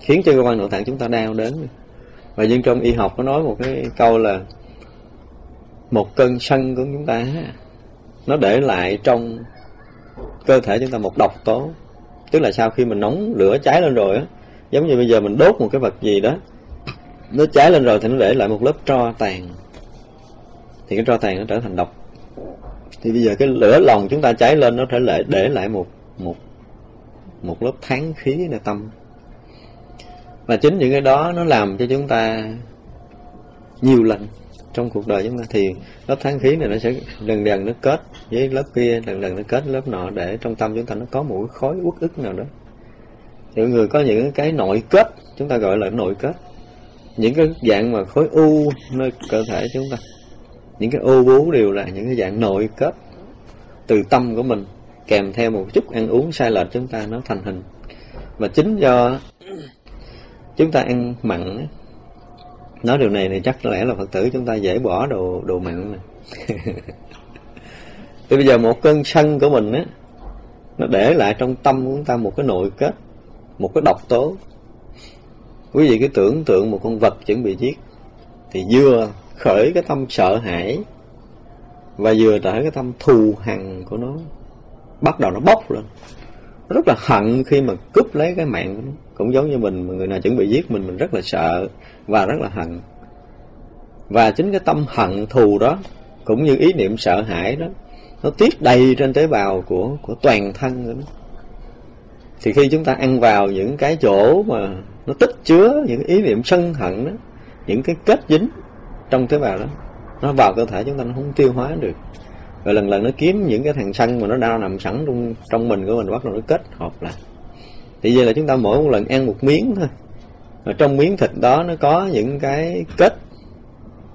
khiến cho cơ quan nội tạng chúng ta đau đớn. Và nhưng trong y học có nói một cái câu là, một cơn sân của chúng ta, nó để lại trong cơ thể chúng ta một độc tố tức là sau khi mình nóng lửa cháy lên rồi á, giống như bây giờ mình đốt một cái vật gì đó, nó cháy lên rồi thì nó để lại một lớp tro tàn. Thì cái tro tàn nó trở thành độc. Thì bây giờ cái lửa lòng chúng ta cháy lên nó thể lại để lại một một một lớp tháng khí là tâm. Và chính những cái đó nó làm cho chúng ta nhiều lần trong cuộc đời chúng ta thì lớp tháng khí này nó sẽ dần dần nó kết với lớp kia dần dần nó kết lớp nọ để trong tâm chúng ta nó có một cái khối uất ức nào đó. Những người có những cái nội kết, chúng ta gọi là nội kết. Những cái dạng mà khối u nơi cơ thể chúng ta. Những cái ô bú đều là những cái dạng nội kết từ tâm của mình, kèm theo một chút ăn uống sai lệch chúng ta nó thành hình. Và chính do chúng ta ăn mặn nói điều này thì chắc có lẽ là phật tử chúng ta dễ bỏ đồ đồ mặn này <laughs> thì bây giờ một cơn sân của mình á nó để lại trong tâm của chúng ta một cái nội kết một cái độc tố. Quý vị cứ tưởng tượng một con vật chuẩn bị giết thì vừa khởi cái tâm sợ hãi và vừa trở cái tâm thù hằn của nó bắt đầu nó bốc lên nó rất là hận khi mà cướp lấy cái mạng của nó. Cũng giống như mình, mà người nào chuẩn bị giết mình mình rất là sợ và rất là hận. Và chính cái tâm hận thù đó, cũng như ý niệm sợ hãi đó, nó tiết đầy trên tế bào của của toàn thân của nó. Thì khi chúng ta ăn vào những cái chỗ mà nó tích chứa những ý niệm sân hận đó, những cái kết dính trong tế bào đó, nó vào cơ thể chúng ta, nó không tiêu hóa được rồi lần lần nó kiếm những cái thằng sân mà nó đang nằm sẵn trong trong mình của mình, bắt đầu nó kết hợp lại. Thì vậy là chúng ta mỗi một lần ăn một miếng thôi. Ở trong miếng thịt đó nó có những cái kết,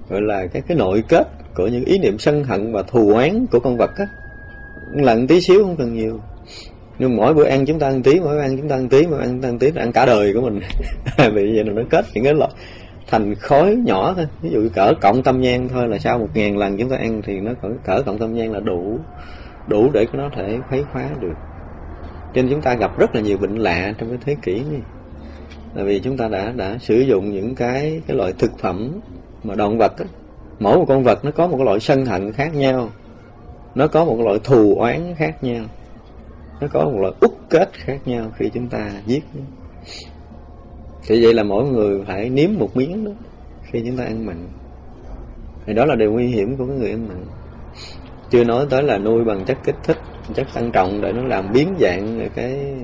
gọi là cái cái nội kết của những ý niệm sân hận và thù oán của con vật á. Lần tí xíu không cần nhiều. Nhưng mỗi bữa ăn chúng ta ăn tí, mỗi bữa ăn chúng ta ăn tí, mỗi ăn ăn tí là ăn cả đời của mình. <laughs> Vì vậy là nó kết những cái loại thành khối nhỏ thôi. Ví dụ cỡ cộng tâm nhang thôi là sau một ngàn lần chúng ta ăn thì nó cỡ, cỡ cộng tâm nhang là đủ đủ để nó thể khuấy khóa được. Cho nên chúng ta gặp rất là nhiều bệnh lạ trong cái thế kỷ này. Là vì chúng ta đã đã sử dụng những cái cái loại thực phẩm mà động vật á, mỗi một con vật nó có một cái loại sân hận khác nhau. Nó có một cái loại thù oán khác nhau. Nó có một loại út kết khác nhau khi chúng ta giết nó thì vậy là mỗi người phải nếm một miếng đó khi chúng ta ăn mặn. Thì đó là điều nguy hiểm của cái người ăn mặn. Chưa nói tới là nuôi bằng chất kích thích, chất tăng trọng để nó làm biến dạng cái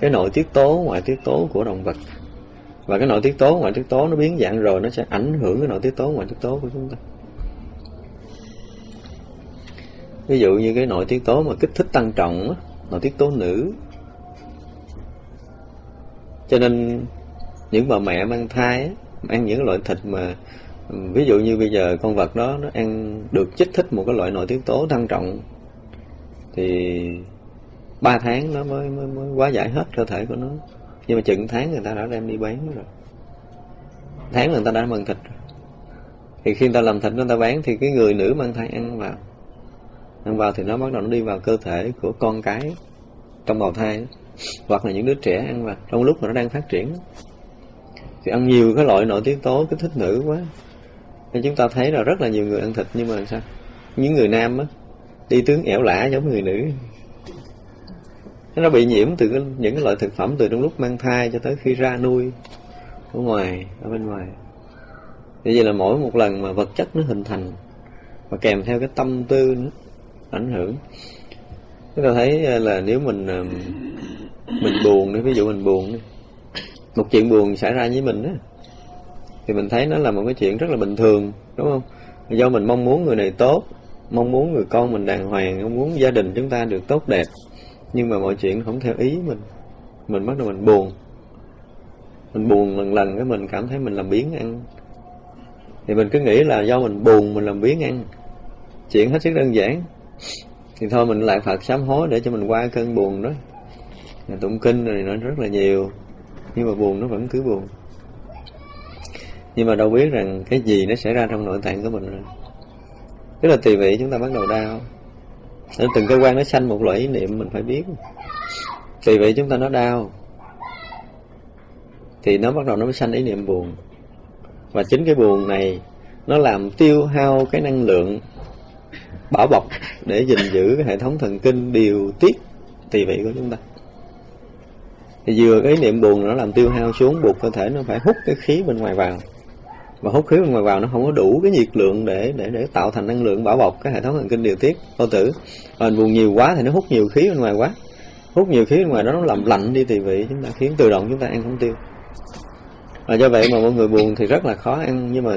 cái nội tiết tố, ngoại tiết tố của động vật. Và cái nội tiết tố, ngoại tiết tố nó biến dạng rồi nó sẽ ảnh hưởng cái nội tiết tố, ngoại tiết tố của chúng ta. Ví dụ như cái nội tiết tố mà kích thích tăng trọng nội tiết tố nữ. Cho nên những bà mẹ mang thai ăn những loại thịt mà ví dụ như bây giờ con vật đó nó ăn được chích thích một cái loại nội tiết tố tăng trọng thì ba tháng nó mới, mới, mới quá giải hết cơ thể của nó. Nhưng mà chừng tháng người ta đã đem đi bán rồi. Tháng người ta đã mang thịt rồi. Thì khi người ta làm thịt người ta bán thì cái người nữ mang thai ăn vào. Ăn vào thì nó bắt đầu nó đi vào cơ thể của con cái trong bào thai hoặc là những đứa trẻ ăn vào trong lúc mà nó đang phát triển thì ăn nhiều cái loại nội tiết tố kích thích nữ quá. Nên chúng ta thấy là rất là nhiều người ăn thịt, nhưng mà sao? Những người nam á, đi tướng ẻo lả giống người nữ. Nó bị nhiễm từ những cái loại thực phẩm từ trong lúc mang thai cho tới khi ra nuôi ở ngoài, ở bên ngoài. Như vậy là mỗi một lần mà vật chất nó hình thành và kèm theo cái tâm tư nó ảnh hưởng. Chúng ta thấy à, là nếu mình à, mình buồn ví dụ mình buồn một chuyện buồn xảy ra với mình á, thì mình thấy nó là một cái chuyện rất là bình thường, đúng không? Do mình mong muốn người này tốt, mong muốn người con mình đàng hoàng, mong muốn gia đình chúng ta được tốt đẹp. Nhưng mà mọi chuyện không theo ý mình. Mình bắt đầu mình buồn. Mình buồn lần lần cái mình cảm thấy mình làm biến ăn. Thì mình cứ nghĩ là do mình buồn mình làm biến ăn. Chuyện hết sức đơn giản. Thì thôi mình lại phật sám hối để cho mình qua cơn buồn đó. Tụng kinh rồi nó rất là nhiều nhưng mà buồn, nó vẫn cứ buồn. Nhưng mà đâu biết rằng cái gì nó xảy ra trong nội tạng của mình rồi. Tức là tùy vị chúng ta bắt đầu đau. Nên từng cơ quan nó sanh một loại ý niệm mình phải biết. Tùy vị chúng ta nó đau, thì nó bắt đầu nó mới sanh ý niệm buồn. Và chính cái buồn này nó làm tiêu hao cái năng lượng bảo bọc để gìn giữ cái hệ thống thần kinh điều tiết tỳ vị của chúng ta thì vừa cái niệm buồn nó làm tiêu hao xuống, buộc cơ thể nó phải hút cái khí bên ngoài vào. Và hút khí bên ngoài vào nó không có đủ cái nhiệt lượng để để để tạo thành năng lượng bảo bọc cái hệ thống thần kinh điều tiết, bao tử. Và mình buồn nhiều quá thì nó hút nhiều khí bên ngoài quá. Hút nhiều khí bên ngoài đó nó làm lạnh đi tỳ vị, chúng ta khiến tự động chúng ta ăn không tiêu. Và do vậy mà mọi người buồn thì rất là khó ăn, nhưng mà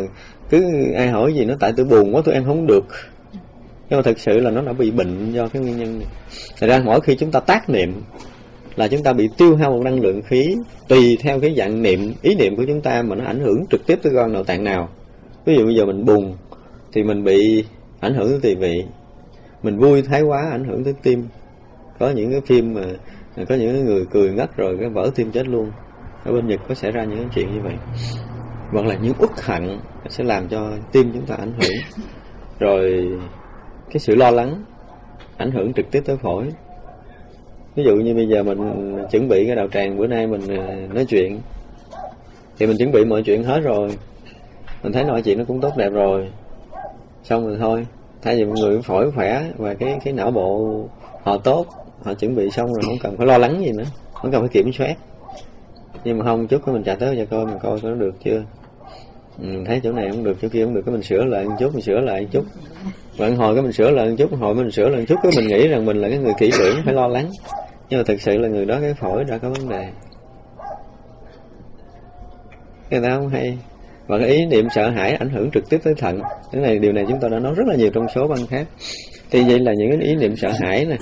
cứ ai hỏi gì nó tại tôi buồn quá tôi ăn không được. Nhưng mà thực sự là nó đã bị bệnh do cái nguyên nhân này. Thật ra mỗi khi chúng ta tác niệm là chúng ta bị tiêu hao một năng lượng khí tùy theo cái dạng niệm, ý niệm của chúng ta mà nó ảnh hưởng trực tiếp tới gan nội tạng nào. Ví dụ bây giờ mình buồn thì mình bị ảnh hưởng tới tỳ vị, mình vui thái quá ảnh hưởng tới tim. Có những cái phim mà, có những người cười ngất rồi cái vỡ tim chết luôn. Ở bên Nhật có xảy ra những chuyện như vậy. Hoặc là những uất hận sẽ làm cho tim chúng ta ảnh hưởng. Rồi cái sự lo lắng ảnh hưởng trực tiếp tới phổi ví dụ như bây giờ mình chuẩn bị cái đạo tràng, bữa nay mình ờ, nói chuyện. Thì mình chuẩn bị mọi chuyện hết rồi. Mình thấy mọi chuyện nó cũng tốt đẹp rồi. Xong rồi thôi. Thay vì mọi người phổi khỏe và cái cái não bộ họ tốt, họ chuẩn bị xong rồi không cần phải lo lắng gì nữa. Không cần phải kiểm soát. Nhưng mà không, chút mình trả tới cho coi, mình coi có được chưa? Ừ, thấy chỗ này không được, chỗ kia không được, cái mình sửa lại một chút, mình sửa lại một chút. Bạn hồi cái mình sửa lại một chút hồi mình sửa lại một chút, cái mình nghĩ rằng mình là cái người kỹ lưỡng, phải lo lắng. Nhưng mà thực sự là người đó cái phổi đã có vấn đề. Người ta không hay. Và cái ý niệm sợ hãi ảnh hưởng trực tiếp tới thận. Cái này, điều này chúng ta đã nói rất là nhiều trong số băng khác. Thì vậy là những cái ý niệm sợ hãi này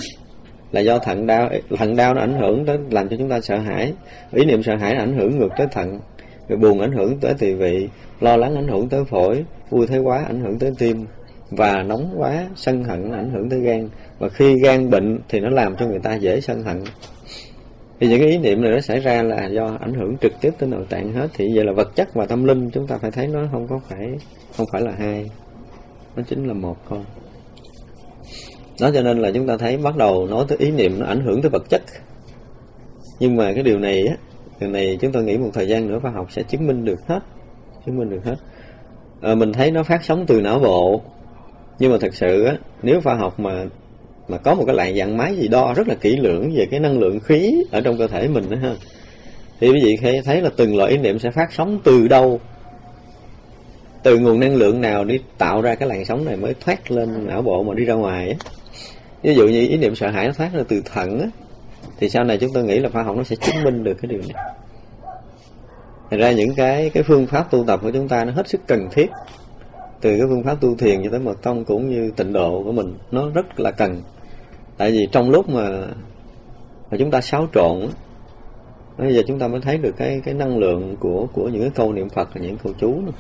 là do thận đau thận đau nó ảnh hưởng tới, làm cho chúng ta sợ hãi. Ý niệm sợ hãi ảnh hưởng ngược tới thận rồi buồn ảnh hưởng tới tỳ vị, lo lắng ảnh hưởng tới phổi, vui thấy quá ảnh hưởng tới tim, và nóng quá, sân hận ảnh hưởng tới gan. Và khi gan bệnh thì nó làm cho người ta dễ sân hận. Thì những cái ý niệm này nó xảy ra là do ảnh hưởng trực tiếp tới nội tạng hết. Thì vậy là vật chất và tâm linh chúng ta phải thấy nó không có phải, không phải là hai. Nó chính là một thôi đó cho nên là chúng ta thấy bắt đầu nói tới ý niệm nó ảnh hưởng tới vật chất. Nhưng mà cái điều này á điều này chúng tôi nghĩ một thời gian nữa khoa học sẽ chứng minh được hết. Chứng minh được hết. À, mình thấy nó phát sóng từ não bộ. Nhưng mà thật sự á nếu khoa học mà mà có một cái loại dạng máy gì đo rất là kỹ lưỡng về cái năng lượng khí ở trong cơ thể mình đó ha thì quý vị thấy là từng loại ý niệm sẽ phát sóng từ đâu? Từ nguồn năng lượng nào đi tạo ra cái làn sóng này mới thoát lên não bộ mà đi ra ngoài á? Ví dụ như ý niệm sợ hãi nó thoát ra từ thận á thì sau này chúng tôi nghĩ là khoa học nó sẽ chứng minh được cái điều này. Thật ra những cái cái phương pháp tu tập của chúng ta nó hết sức cần thiết. Từ cái phương pháp tu thiền cho tới mật tông cũng như tịnh độ của mình nó rất là cần. Tại vì trong lúc mà mà chúng ta xáo trộn bây giờ chúng ta mới thấy được cái cái năng lượng của của những cái câu niệm Phật và những câu chú nữa.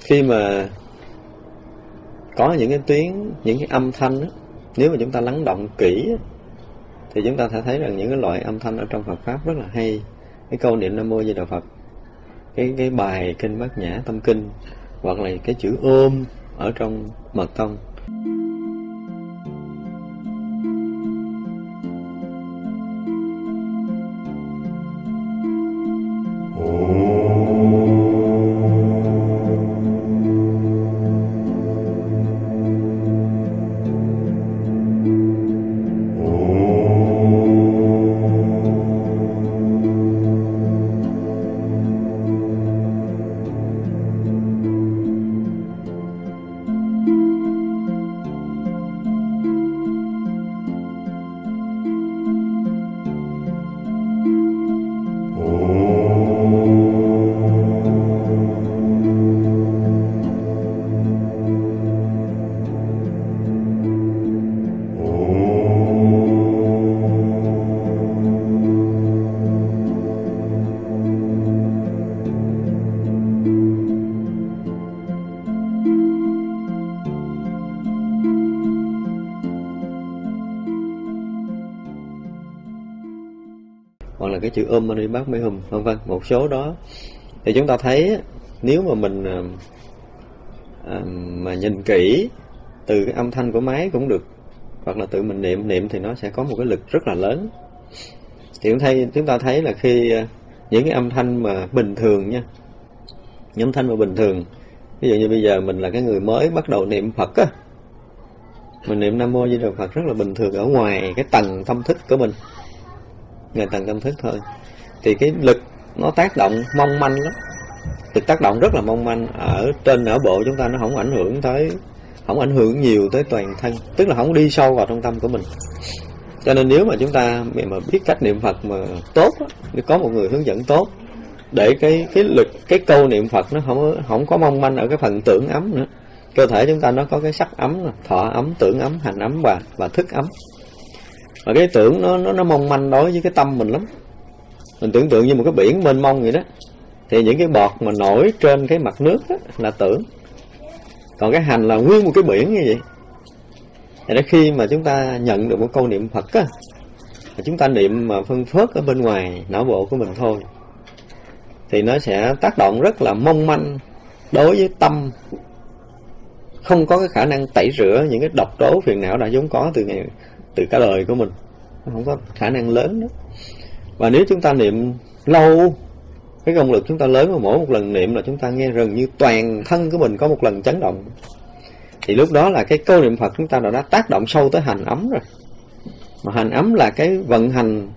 khi mà có những cái tuyến những cái âm thanh đó, nếu mà chúng ta lắng động kỹ thì chúng ta sẽ thấy rằng những cái loại âm thanh ở trong Phật pháp rất là hay. Cái câu niệm Nam Mô Di Đà Phật, cái cái bài kinh Bát Nhã Tâm Kinh, hoặc là cái chữ ôm ở trong mật tông. Chữ um Om mani Padme mê hum vân vân một số đó. Thì chúng ta thấy nếu mà mình à, à, mà nhìn kỹ từ cái âm thanh của máy cũng được hoặc là tự mình niệm niệm thì nó sẽ có một cái lực rất là lớn. Thì chúng thấy chúng ta thấy là khi à, những cái âm thanh mà bình thường nha những âm thanh mà bình thường ví dụ như bây giờ mình là cái người mới bắt đầu niệm Phật á mình niệm Nam Mô Di Đà Phật rất là bình thường ở ngoài cái tầng tâm thức của mình ngày tầng tâm thức thôi. Thì cái lực nó tác động mong manh lắm. Lực tác động rất là mong manh ở trên não bộ chúng ta, nó không ảnh hưởng tới, không ảnh hưởng nhiều tới toàn thân, tức là không đi sâu vào trong tâm của mình. Cho nên nếu mà chúng ta mà biết cách niệm Phật mà tốt nếu có một người hướng dẫn tốt, để cái cái lực, cái câu niệm Phật nó không không có mong manh ở cái phần tưởng ấm nữa, cơ thể chúng ta nó có cái sắc ấm, thọ ấm, tưởng ấm, hành ấm và và thức ấm và cái tưởng nó nó nó mong manh đối với cái tâm mình lắm. Mình tưởng tượng như một cái biển mênh mông vậy đó. Thì những cái bọt mà nổi trên cái mặt nước đó, là tưởng. Còn cái hành là nguyên một cái biển như vậy. Thì đó khi mà chúng ta nhận được một câu niệm Phật á chúng ta niệm mà phân phớt ở bên ngoài não bộ của mình thôi. Thì nó sẽ tác động rất là mong manh đối với tâm. Không có cái khả năng tẩy rửa những cái độc tố phiền não đã vốn có từ ngày từ cả đời của mình. Nó không có khả năng lớn đó và nếu chúng ta niệm lâu cái công lực chúng ta lớn mà mỗi một lần niệm là chúng ta nghe gần như toàn thân của mình có một lần chấn động. Thì lúc đó là cái câu niệm Phật chúng ta đã, đã tác động sâu tới hành ấm rồi. Mà hành ấm là cái vận hành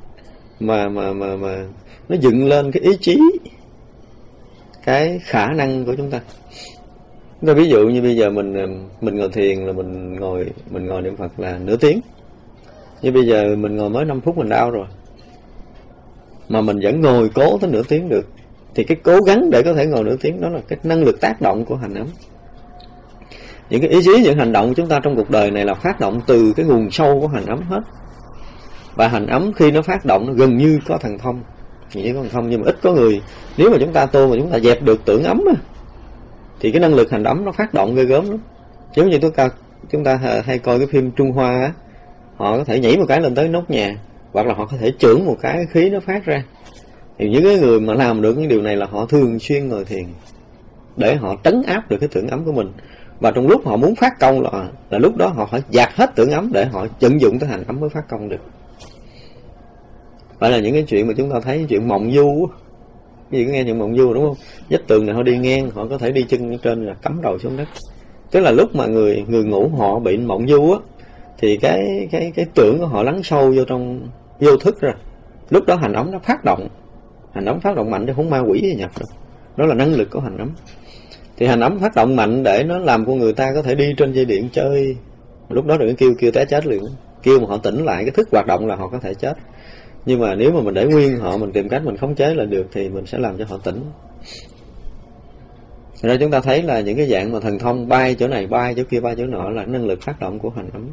mà mà mà mà nó dựng lên cái ý chí cái khả năng của chúng ta chúng ta. Ví dụ như bây giờ mình mình ngồi thiền là mình ngồi mình ngồi niệm Phật là nửa tiếng như bây giờ mình ngồi mới 5 phút mình đau rồi. Mà mình vẫn ngồi cố tới nửa tiếng được. Thì cái cố gắng để có thể ngồi nửa tiếng, đó là cái năng lực tác động của hành ấm. Những cái ý chí, những hành động của chúng ta trong cuộc đời này là phát động từ cái nguồn sâu của hành ấm hết. Và hành ấm khi nó phát động, nó gần như có thần thông. Chỉ có thần thông, nhưng mà ít có người. Nếu mà chúng ta tu mà chúng ta dẹp được tưởng ấm thì cái năng lực hành ấm nó phát động ghê gớm lắm. Giống như chúng ta chúng ta hay coi cái phim Trung Hoa á họ có thể nhảy một cái lên tới nóc nhà, hoặc là họ có thể trưởng một cái khí nó phát ra. Thì những cái người mà làm được những điều này là họ thường xuyên ngồi thiền, để họ trấn áp được cái tưởng ấm của mình. Và trong lúc họ muốn phát công là là lúc đó họ phải dạt hết tưởng ấm để họ tận dụng tới hành ấm mới phát công được. Phải là những cái chuyện mà chúng ta thấy, chuyện mộng du cái gì có nghe chuyện mộng du đúng không? Vách tường này họ đi ngang, họ có thể đi chân trên là cắm đầu xuống đất. Tức là lúc mà người người ngủ họ bị mộng du á thì cái cái cái tưởng của họ lắng sâu vô trong, vô thức rồi lúc đó hành ống nó phát động. Hành ống phát động mạnh chứ không ma quỷ gì nhập đâu đó là năng lực của hành ống. Thì hành ống phát động mạnh để nó làm con người ta có thể đi trên dây điện chơi. Lúc đó đừng kêu kêu té chết liền. Kêu mà họ tỉnh lại, cái thức hoạt động là họ có thể chết. Nhưng mà nếu mà mình để nguyên họ, mình tìm cách mình khống chế là được thì mình sẽ làm cho họ tỉnh. Rồi chúng ta thấy là những cái dạng mà thần thông bay chỗ này, bay chỗ kia, bay chỗ nọ là năng lực phát động của hành ấm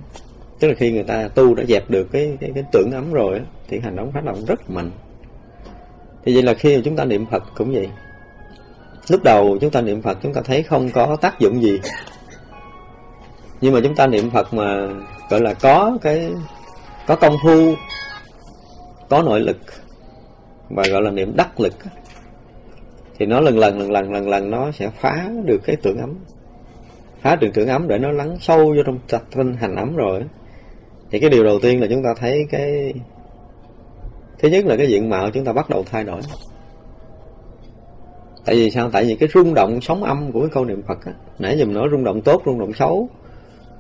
tức là khi người ta tu đã dẹp được cái cái, cái tưởng ấm rồi thì hành động phát động rất mạnh. Thì vậy là khi mà chúng ta niệm Phật cũng vậy. Lúc đầu chúng ta niệm Phật chúng ta thấy không có tác dụng gì. Nhưng mà chúng ta niệm Phật mà gọi là có cái có công phu có nội lực và gọi là niệm đắc lực thì nó lần lần lần lần lần lần nó sẽ phá được cái tưởng ấm. Phá được tưởng ấm để nó lắng sâu vô trong tinh hành ấm rồi thì cái điều đầu tiên là chúng ta thấy cái, thứ nhất là cái diện mạo chúng ta bắt đầu thay đổi. Tại vì sao? Tại vì cái rung động sóng âm của cái câu niệm phật á, nãy giờ mình nói rung động tốt, rung động xấu,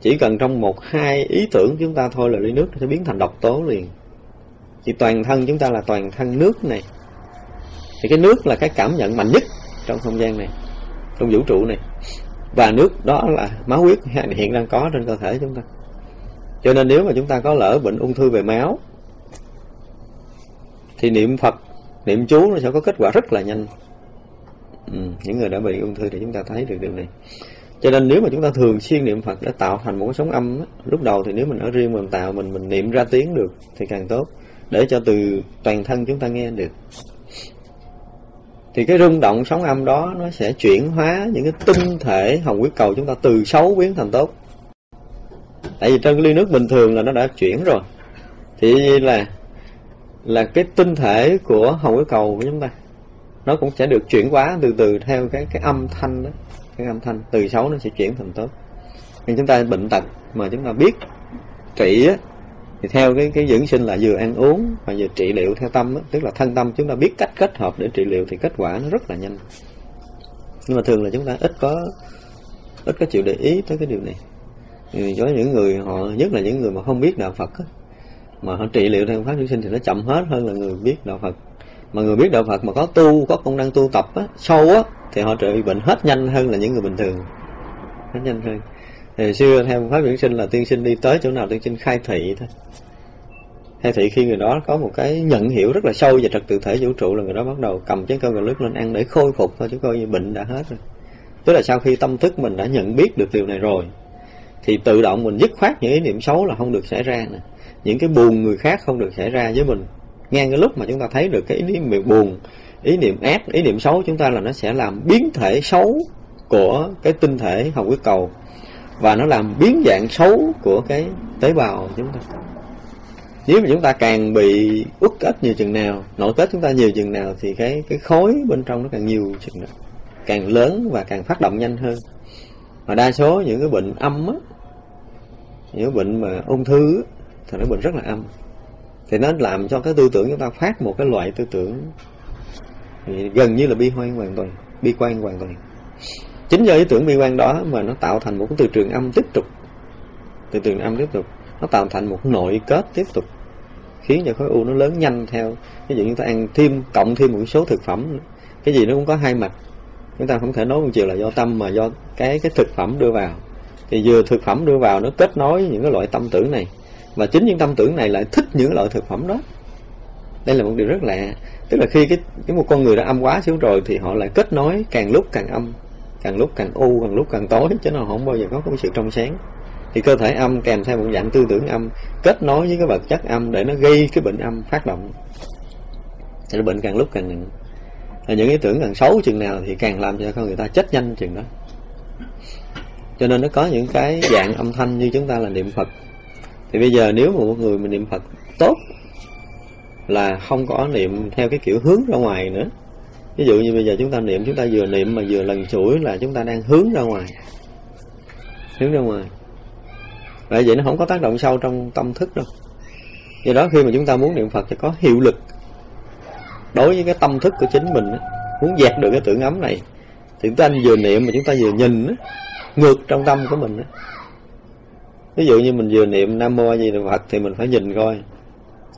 chỉ cần trong một, hai ý tưởng chúng ta thôi là ly nước sẽ biến thành độc tố liền. Thì toàn thân chúng ta là toàn thân nước này. Thì cái nước là cái cảm nhận mạnh nhất trong không gian này, trong vũ trụ này. Và nước đó là máu huyết hiện đang có trên cơ thể chúng ta cho nên nếu mà chúng ta có lỡ bệnh ung thư về máu thì niệm phật niệm chú nó sẽ có kết quả rất là nhanh. Ừ, những người đã bị ung thư thì chúng ta thấy được điều này. Cho nên nếu mà chúng ta thường xuyên niệm phật để tạo thành một cái sóng âm lúc đầu thì nếu mình ở riêng mình tạo mình mình niệm ra tiếng được thì càng tốt để cho từ toàn thân chúng ta nghe được. Thì cái rung động sóng âm đó nó sẽ chuyển hóa những cái tinh thể hồng huyết cầu chúng ta từ xấu biến thành tốt tại vì trong ly nước bình thường là nó đã chuyển rồi. Thì là là cái tinh thể của hồng huyết cầu của chúng ta nó cũng sẽ được chuyển hóa từ từ theo cái cái âm thanh đó. Cái âm thanh từ xấu nó sẽ chuyển thành tốt. Nhưng chúng ta bệnh tật mà chúng ta biết trị á thì theo cái cái dưỡng sinh là vừa ăn uống và vừa trị liệu theo tâm đó, tức là thân tâm chúng ta biết cách kết hợp để trị liệu thì kết quả nó rất là nhanh. Nhưng mà thường là chúng ta ít có ít có chịu để ý tới cái điều này thì những người họ nhất là những người mà không biết đạo Phật á, mà họ trị liệu theo pháp dưỡng sinh thì nó chậm hết hơn là người biết đạo Phật. Mà người biết đạo Phật mà có tu có công năng tu tập á, sâu á thì họ trị bệnh hết nhanh hơn là những người bình thường. Hết nhanh hơn. Thì xưa theo pháp dưỡng sinh là tiên sinh đi tới chỗ nào tiên sinh khai thị thôi. Khai thị khi người đó có một cái nhận hiểu rất là sâu về trật tự thể vũ trụ là người đó bắt đầu cầm chén cơm gà nước lên ăn để khôi phục thôi chứ coi như bệnh đã hết rồi. Tức là sau khi tâm thức mình đã nhận biết được điều này rồi thì tự động mình dứt khoát những ý niệm xấu là không được xảy ra nè. Những cái buồn người khác không được xảy ra với mình. Ngang cái lúc mà chúng ta thấy được cái ý niệm buồn, ý niệm ác, ý niệm xấu, chúng ta là nó sẽ làm biến thể xấu của cái tinh thể hồng huyết cầu. Và nó làm biến dạng xấu của cái tế bào chúng ta. Nếu mà chúng ta càng bị uất ức nhiều chừng nào, nội kết chúng ta nhiều chừng nào, thì cái cái khối bên trong nó càng nhiều chừng nào. Càng lớn và càng phát động nhanh hơn mà đa số những cái bệnh âm á những cái bệnh mà ung thư á, thì nó bệnh rất là âm. Thì nó làm cho cái tư tưởng chúng ta phát một cái loại tư tưởng gần như là bi quan hoàn toàn bi quan hoàn toàn. Chính do ý tưởng bi quan đó mà nó tạo thành một cái từ trường âm tiếp tục. Từ trường âm tiếp tục nó tạo thành một nội kết tiếp tục khiến cho khối u nó lớn nhanh theo. Ví dụ như ta ăn thêm cộng thêm một số thực phẩm cái gì nó cũng có hai mặt chúng ta không thể nói một chiều là do tâm mà do cái cái thực phẩm đưa vào. Thì vừa thực phẩm đưa vào nó kết nối những cái loại tâm tưởng này, và chính những tâm tưởng này lại thích những loại thực phẩm đó. Đây là một điều rất lạ. Tức là khi cái cái một con người đã âm quá xuống rồi thì họ lại kết nối càng lúc càng âm, càng lúc càng u, càng lúc càng tối, chứ nó không bao giờ có cái sự trong sáng. Thì cơ thể âm kèm theo một dạng tư tưởng âm, kết nối với cái vật chất âm để nó gây cái bệnh âm phát động. Thì bệnh càng lúc càng nặng và những ý tưởng càng xấu chừng nào thì càng làm cho con người ta chết nhanh chừng đó. Cho nên nó có những cái dạng âm thanh như chúng ta là niệm phật. Thì bây giờ nếu mà một người mình niệm phật tốt là không có niệm theo cái kiểu hướng ra ngoài nữa. Ví dụ như bây giờ chúng ta niệm, chúng ta vừa niệm mà vừa lần chuỗi là chúng ta đang hướng ra ngoài. Hướng ra ngoài. Vậy vậy nó không có tác động sâu trong tâm thức đâu. Do đó khi mà chúng ta muốn niệm phật thì có hiệu lực đối với cái tâm thức của chính mình muốn dẹp được cái tưởng ấm này, thì chúng ta vừa niệm mà chúng ta vừa nhìn ngược trong tâm của mình ví dụ như mình vừa niệm nam mô a di đà phật thì mình phải nhìn coi,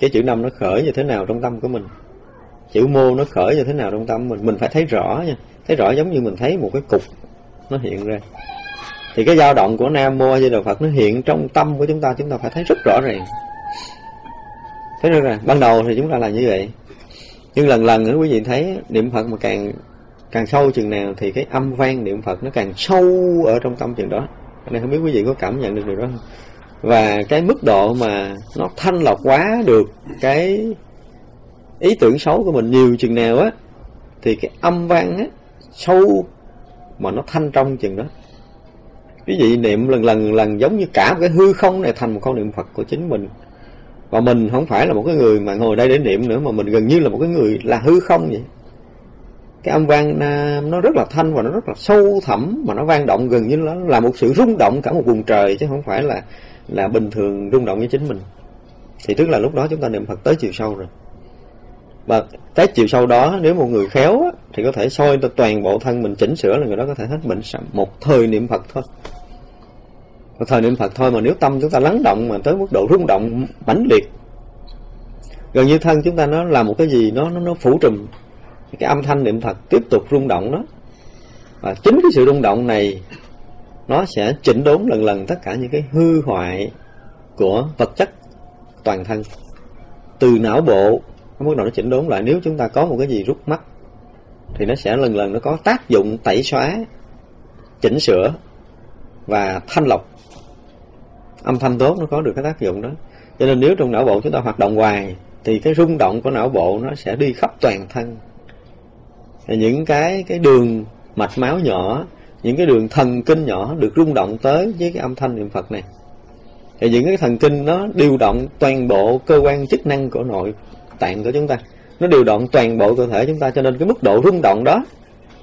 cái chữ năm nó khởi như thế nào trong tâm của mình. Chữ mô nó khởi như thế nào trong tâm mình. Mình phải thấy rõ nha, thấy rõ giống như mình thấy một cái cục nó hiện ra. Thì cái dao động của nam mô a di đà phật nó hiện trong tâm của chúng ta chúng ta phải thấy rất rõ ràng. Thấy rõ ràng. Ban đầu thì chúng ta là như vậy nhưng lần lần nữa quý vị thấy, niệm phật mà càng càng sâu chừng nào thì cái âm vang niệm phật nó càng sâu ở trong tâm chừng đó. Nên không biết quý vị có cảm nhận được điều đó không? Và cái mức độ mà nó thanh lọc quá được cái ý tưởng xấu của mình nhiều chừng nào á, thì cái âm vang á, sâu mà nó thanh trong chừng đó. Quý vị niệm lần lần lần giống như cả một cái hư không này thành một con niệm phật của chính mình và mình không phải là một cái người mà ngồi đây để niệm nữa mà mình gần như là một cái người là hư không vậy. Cái âm vang nó rất là thanh và nó rất là sâu thẳm mà nó vang động gần như nó là một sự rung động cả một vùng trời chứ không phải là là bình thường rung động với chính mình. Thì tức là lúc đó chúng ta niệm Phật tới chiều sâu rồi. Và cái chiều sâu đó nếu một người khéo á, thì có thể soi toàn bộ thân mình chỉnh sửa là người đó có thể hết bệnh một thời niệm Phật thôi thời niệm Phật thôi mà nếu tâm chúng ta lắng động mà tới mức độ rung động mãnh liệt. Gần như thân chúng ta nó là một cái gì nó nó, nó phủ trùm. Cái âm thanh niệm Phật tiếp tục rung động đó. Và chính cái sự rung động này nó sẽ chỉnh đốn lần lần tất cả những cái hư hoại của vật chất toàn thân. Từ não bộ nó bắt đầu nó chỉnh đốn lại. Nếu chúng ta có một cái gì rút mắt thì nó sẽ lần lần nó có tác dụng tẩy xóa chỉnh sửa và thanh lọc âm thanh tốt nó có được cái tác dụng đó. Cho nên nếu trong não bộ chúng ta hoạt động hoài, thì cái rung động của não bộ nó sẽ đi khắp toàn thân. Những cái cái đường mạch máu nhỏ, những cái đường thần kinh nhỏ được rung động tới với cái âm thanh niệm Phật này. Thì những cái thần kinh nó điều động toàn bộ cơ quan chức năng của nội tạng của chúng ta. Nó điều động toàn bộ cơ thể chúng ta, cho nên cái mức độ rung động đó,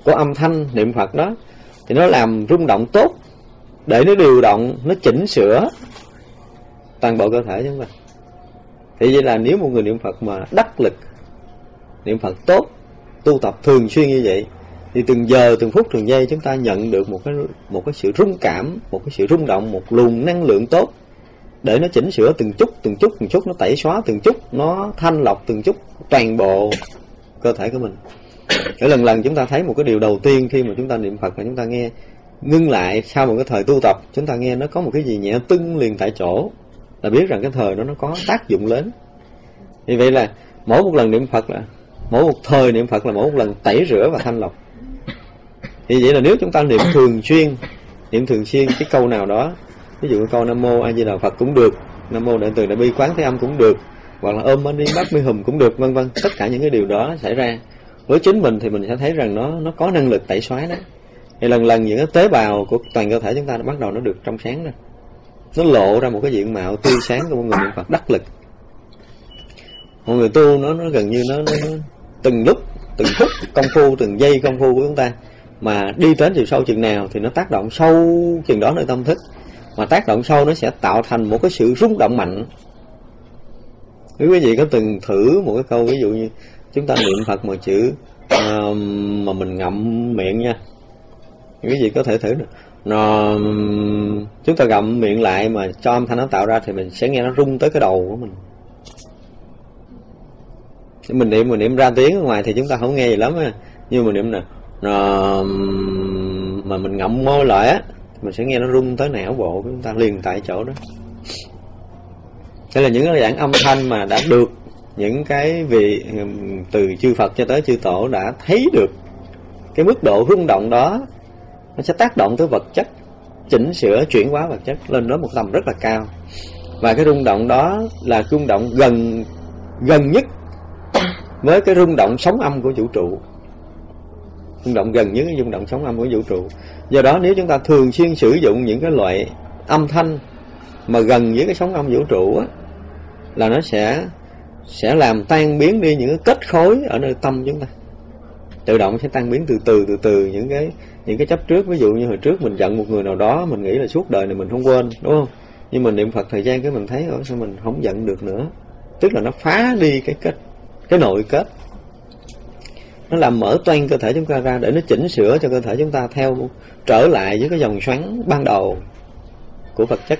của âm thanh niệm Phật đó, thì nó làm rung động tốt. Để nó điều động, nó chỉnh sửa toàn bộ cơ thể chúng ta. Thì vậy là nếu một người niệm Phật mà đắc lực, niệm Phật tốt, tu tập thường xuyên như vậy, thì từng giờ, từng phút, từng giây chúng ta nhận được một cái một cái sự rung cảm, một cái sự rung động, một luồng năng lượng tốt. Để nó chỉnh sửa từng chút từng chút từng chút, nó tẩy xóa từng chút, nó thanh lọc từng chút toàn bộ cơ thể của mình. Để lần lần chúng ta thấy một cái điều đầu tiên khi mà chúng ta niệm phật và chúng ta nghe, ngưng lại sau một cái thời tu tập, chúng ta nghe nó có một cái gì nhẹ tưng liền tại chỗ là biết rằng cái thời đó nó có tác dụng lớn. Vì vậy là mỗi một lần niệm phật là, mỗi một thời niệm phật là mỗi một lần tẩy rửa và thanh lọc. Thì vậy là nếu chúng ta niệm thường xuyên, niệm thường xuyên cái câu nào đó, ví dụ câu nam mô a di đà phật cũng được, nam mô đại từ đại bi quán thế âm cũng được, hoặc là ôm đi bát mi hùm cũng được, vân vân, tất cả những cái điều đó xảy ra. Với chính mình thì mình sẽ thấy rằng nó nó có năng lực tẩy xóa đó. Thì lần lần những cái tế bào của toàn cơ thể chúng ta nó bắt đầu nó được trong sáng rồi nó lộ ra một cái diện mạo tươi sáng của một người niệm phật đắc lực. Mọi người tu nó nó gần như nó, nó, nó từng lúc từng phút công phu từng giây công phu của chúng ta. Mà đi đến chiều sâu chừng nào thì nó tác động sâu chừng đó nơi tâm thức. Mà tác động sâu nó sẽ tạo thành một cái sự rung động mạnh. Nếu quý vị có từng thử một cái câu ví dụ như chúng ta niệm phật một chữ uh, mà mình ngậm miệng nha. Quý vị có thể thử được nó chúng ta gặm miệng lại mà cho âm thanh nó tạo ra thì mình sẽ nghe nó rung tới cái đầu của mình. Mình niệm mình niệm ra tiếng ở ngoài thì chúng ta không nghe gì lắm á. Nhưng mà niệm nè, nó mà mình ngậm môi lại á mình sẽ nghe nó rung tới não bộ của chúng ta liền tại chỗ đó. Đây là những cái dạng âm thanh mà đã được những cái vị từ chư Phật cho tới chư Tổ đã thấy được cái mức độ rung động đó nó sẽ tác động tới vật chất, chỉnh sửa, chuyển hóa vật chất lên đến một tầm rất là cao. Và cái rung động đó là rung động gần gần nhất với cái rung động sóng âm của vũ trụ. Rung động gần nhất cái rung động sóng âm của vũ trụ. Do đó nếu chúng ta thường xuyên sử dụng những cái loại âm thanh mà gần với cái sóng âm vũ trụ á, là nó sẽ sẽ làm tan biến đi những cái kết khối ở nơi tâm chúng ta. Tự động sẽ tan biến từ từ từ từ những cái những cái chấp trước ví dụ như hồi trước mình giận một người nào đó mình nghĩ là suốt đời này mình không quên đúng không? Nhưng mình niệm phật thời gian cái mình thấy ở sao mình không giận được nữa? Tức là nó phá đi cái kết cái nội kết. Nó làm mở toan cơ thể chúng ta ra để nó chỉnh sửa cho cơ thể chúng ta theo trở lại với cái dòng xoắn ban đầu của vật chất.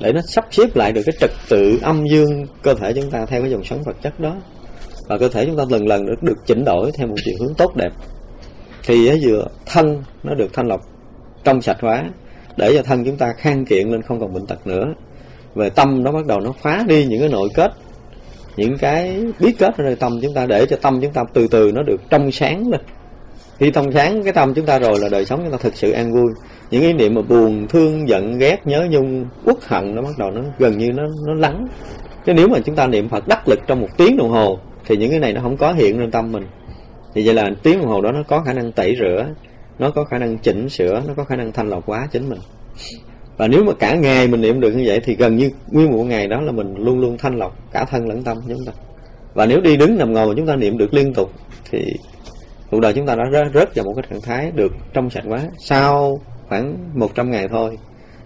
Để nó sắp xếp lại được cái trật tự âm dương cơ thể chúng ta theo cái dòng xoắn vật chất đó. Và cơ thể chúng ta lần lần được, được chỉnh đổi theo một chiều hướng tốt đẹp thì vừa thân nó được thanh lọc trong sạch hóa, để cho thân chúng ta khang kiện lên không còn bệnh tật nữa. Về tâm nó bắt đầu nó phá đi những cái nội kết, những cái bí kết ở nơi tâm chúng ta, để cho tâm chúng ta từ từ nó được trong sáng lên. Khi thông sáng cái tâm chúng ta rồi là đời sống chúng ta thực sự an vui. Những ý niệm mà buồn, thương, giận, ghét, nhớ nhung, uất hận nó bắt đầu nó gần như nó nó lắng. Chứ nếu mà chúng ta niệm phật đắc lực trong một tiếng đồng hồ, thì những cái này nó không có hiện lên tâm mình thì vậy là tiếng đồng hồ đó nó có khả năng tẩy rửa nó có khả năng chỉnh sửa nó có khả năng thanh lọc quá chính mình. Và nếu mà cả ngày mình niệm được như vậy thì gần như nguyên một ngày đó là mình luôn luôn thanh lọc cả thân lẫn tâm chúng ta. Và nếu đi đứng nằm ngồi mà chúng ta niệm được liên tục thì cuộc đời chúng ta đã rớt, rớt vào một cái trạng thái được trong sạch quá sau khoảng 100 ngày thôi.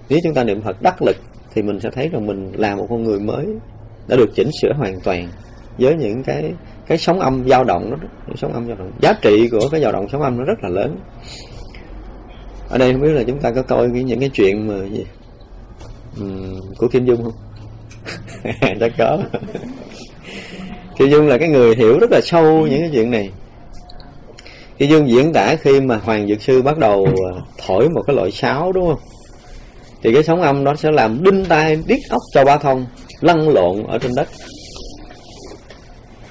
Nếu chúng ta niệm Phật đắc lực thì mình sẽ thấy rằng mình là một con người mới đã được chỉnh sửa hoàn toàn với những cái cái sóng âm dao động đó, sóng âm dao động. Giá trị của cái dao động sóng âm nó rất là lớn. Ở đây không biết là chúng ta có coi những cái chuyện mà gì? Uhm, của Kim Dung không? <laughs> Chắc có. <laughs> Kim Dung là cái người hiểu rất là sâu những cái chuyện này. Kim Dung diễn tả khi mà Hoàng Dược Sư bắt đầu à, thổi một cái loại sáo đúng không? Thì cái sóng âm đó sẽ làm đinh tai điếc ốc cho ba thông lăn lộn ở trên đất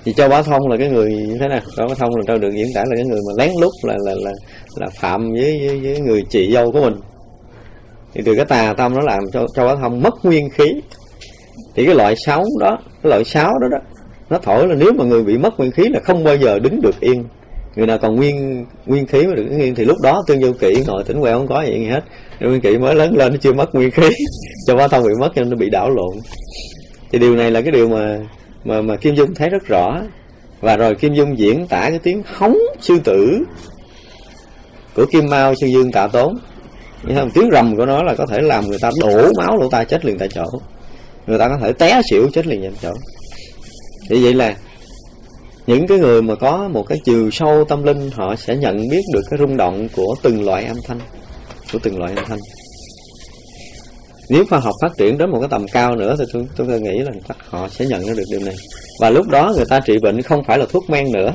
thì Châu Bá Thông là cái người như thế nào Châu Bá Thông là được diễn tả là cái người mà lén lút là là là là phạm với với, với người chị dâu của mình. Thì từ cái tà tâm nó làm cho Châu Bá Thông mất nguyên khí. Thì cái loại sáu đó cái loại sáu đó đó nó thổi là nếu mà người bị mất nguyên khí là không bao giờ đứng được yên. Người nào còn nguyên nguyên khí mà được đứng yên thì lúc đó tương vô kỵ ngồi tỉnh queo không có gì hết. Nguyên kỵ mới lớn lên nó chưa mất nguyên khí. <laughs> Cho bá thông bị mất cho nên nó bị đảo lộn. Thì điều này là cái điều mà mà mà kim dung thấy rất rõ. Và rồi kim dung diễn tả cái tiếng hóng sư tử của kim mao sư dương tạ tốn. Không? tiếng rầm của nó là có thể làm người ta đổ máu lỗ tai chết liền tại chỗ. Người ta có thể té xỉu chết liền tại chỗ. Thì vậy là những cái người mà có một cái chiều sâu tâm linh, họ sẽ nhận biết được cái rung động của từng loại âm thanh, của từng loại âm thanh nếu khoa học phát triển đến một cái tầm cao nữa thì tôi, tôi nghĩ là họ sẽ nhận ra được điều này. Và lúc đó người ta trị bệnh không phải là thuốc men nữa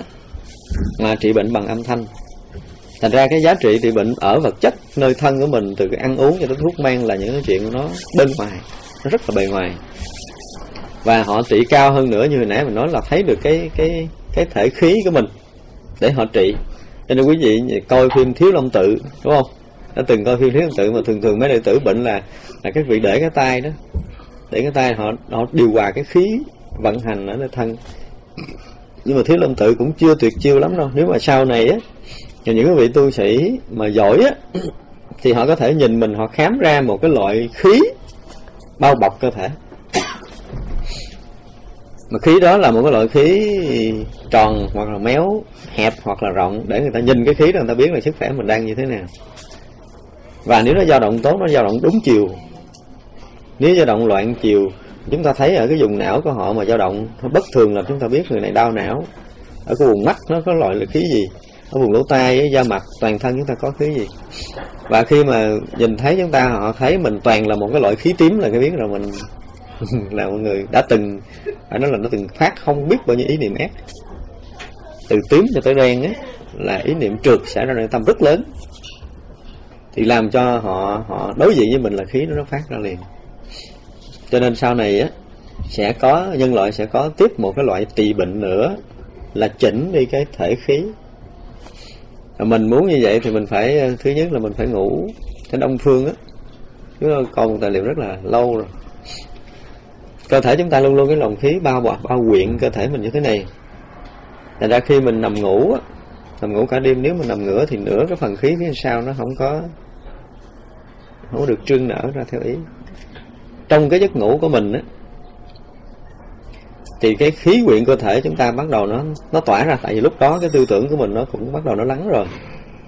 mà trị bệnh bằng âm thanh. Thành ra cái giá trị trị bệnh ở vật chất nơi thân của mình từ cái ăn uống cho đến thuốc men là những cái chuyện nó bên ngoài nó rất là bề ngoài. Và họ trị cao hơn nữa như hồi nãy mình nói là thấy được cái cái cái thể khí của mình để họ trị. Cho nên quý vị coi phim thiếu long tự đúng không? Đã từng coi phim thiếu tự mà thường thường mấy đệ tử bệnh là là các vị để cái tay đó. Để cái tay họ họ điều hòa cái khí vận hành ở nơi thân. Nhưng mà thiếu Lâm tự cũng chưa tuyệt chiêu lắm đâu. Nếu mà sau này á những cái vị tu sĩ mà giỏi á, thì họ có thể nhìn mình, họ khám ra một cái loại khí bao bọc cơ thể. Mà khí đó là một cái loại khí tròn hoặc là méo, hẹp hoặc là rộng để người ta nhìn cái khí đó, người ta biết là sức khỏe mình đang như thế nào và nếu nó dao động tốt, nó dao động đúng chiều. Nếu dao động loạn chiều, chúng ta thấy ở cái vùng não của họ mà dao động bất thường là chúng ta biết người này đau não. Ở cái vùng mắt nó có loại là khí gì? Ở vùng lỗ tai da mặt, toàn thân chúng ta có khí gì? Và khi mà nhìn thấy chúng ta, họ thấy mình toàn là một cái loại khí tím là cái biết là mình <laughs> là một người đã từng, phải nói là nó từng phát không biết bao nhiêu ý niệm ác. Từ tím cho tới đen ấy là ý niệm trượt xảy ra nội tâm rất lớn thì làm cho họ họ đối diện với mình là khí nó nó phát ra liền. Cho nên sau này á, sẽ có, nhân loại sẽ có tiếp một cái loại tỳ bệnh nữa, là chỉnh đi cái thể khí. Mình muốn như vậy thì mình phải, thứ nhất là mình phải ngủ. Cái đông phương á chúng ta còn một tài liệu rất là lâu rồi. Cơ thể chúng ta luôn luôn cái lòng khí bao bọc, bao quyện cơ thể mình như thế này. Thành ra khi mình nằm ngủ nằm ngủ cả đêm, nếu mình nằm ngửa thì nửa cái phần khí phía sau nó không có không có được trương nở ra theo ý. Trong cái giấc ngủ của mình á thì cái khí quyện cơ thể chúng ta bắt đầu nó nó tỏa ra. Tại vì lúc đó cái tư tưởng của mình nó cũng bắt đầu nó lắng rồi.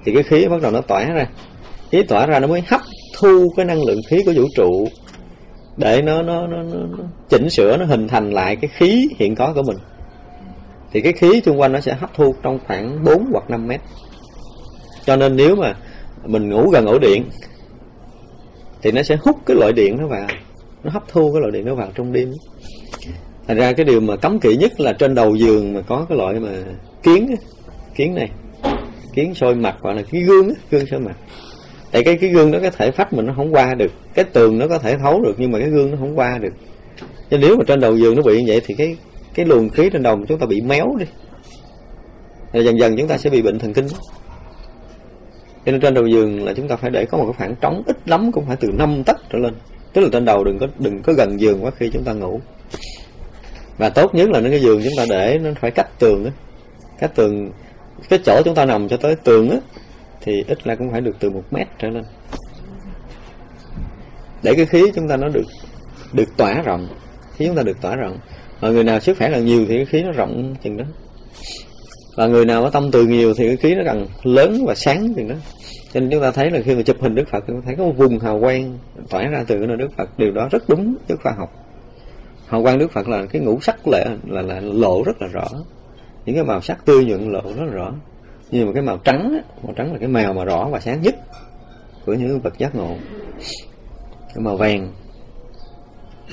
Thì cái khí bắt đầu nó tỏa ra. Khí tỏa ra nó mới hấp thu cái năng lượng khí của vũ trụ để nó nó, nó, nó, nó chỉnh sửa nó hình thành lại cái khí hiện có của mình. Thì cái khí xung quanh nó sẽ hấp thu trong khoảng 4 hoặc 5 mét. Cho nên nếu mà mình ngủ gần ổ điện thì nó sẽ hút cái loại điện nó vào. Nó hấp thu cái loại điện nó vào trong đêm. Thành ra cái điều mà cấm kỵ nhất là trên đầu giường mà có cái loại mà kiến kiến này. Kiến sôi mặt hoặc là cái gương gương soi mặt. Tại cái cái gương đó cái thể phách mình nó không qua được. Cái tường nó có thể thấu được nhưng mà cái gương nó không qua được. Nên nếu mà trên đầu giường nó bị như vậy thì cái cái luồng khí trên đầu chúng ta bị méo đi. Rồi dần dần chúng ta sẽ bị bệnh thần kinh cho nên trên đầu giường là chúng ta phải để có một cái khoảng trống ít lắm, cũng phải từ 5 tấc trở lên. Tức là trên đầu đừng có đừng có gần giường quá khi chúng ta ngủ. Và tốt nhất là nó cái giường chúng ta để nó phải cách tường á. Cách tường, cái chỗ chúng ta nằm cho tới tường á, thì ít là cũng phải được từ một mét trở lên. Để cái khí chúng ta nó được được tỏa rộng, khí chúng ta được tỏa rộng. Mà người nào sức khỏe càng nhiều thì cái khí nó rộng chừng đó. Và người nào có tâm từ nhiều thì cái khí nó càng lớn và sáng chừng đó cho nên chúng ta thấy là khi mà chụp hình Đức Phật chúng ta thấy có một vùng hào quang tỏa ra từ cái nơi Đức Phật. Điều đó rất đúng với khoa học. Hào quang Đức Phật là cái ngũ sắc lệ là, là lộ rất là rõ. Những cái màu sắc tươi nhuận lộ rất là rõ. Nhưng mà cái màu trắng màu trắng là cái màu mà rõ và sáng nhất của những vật giác ngộ. Cái màu vàng.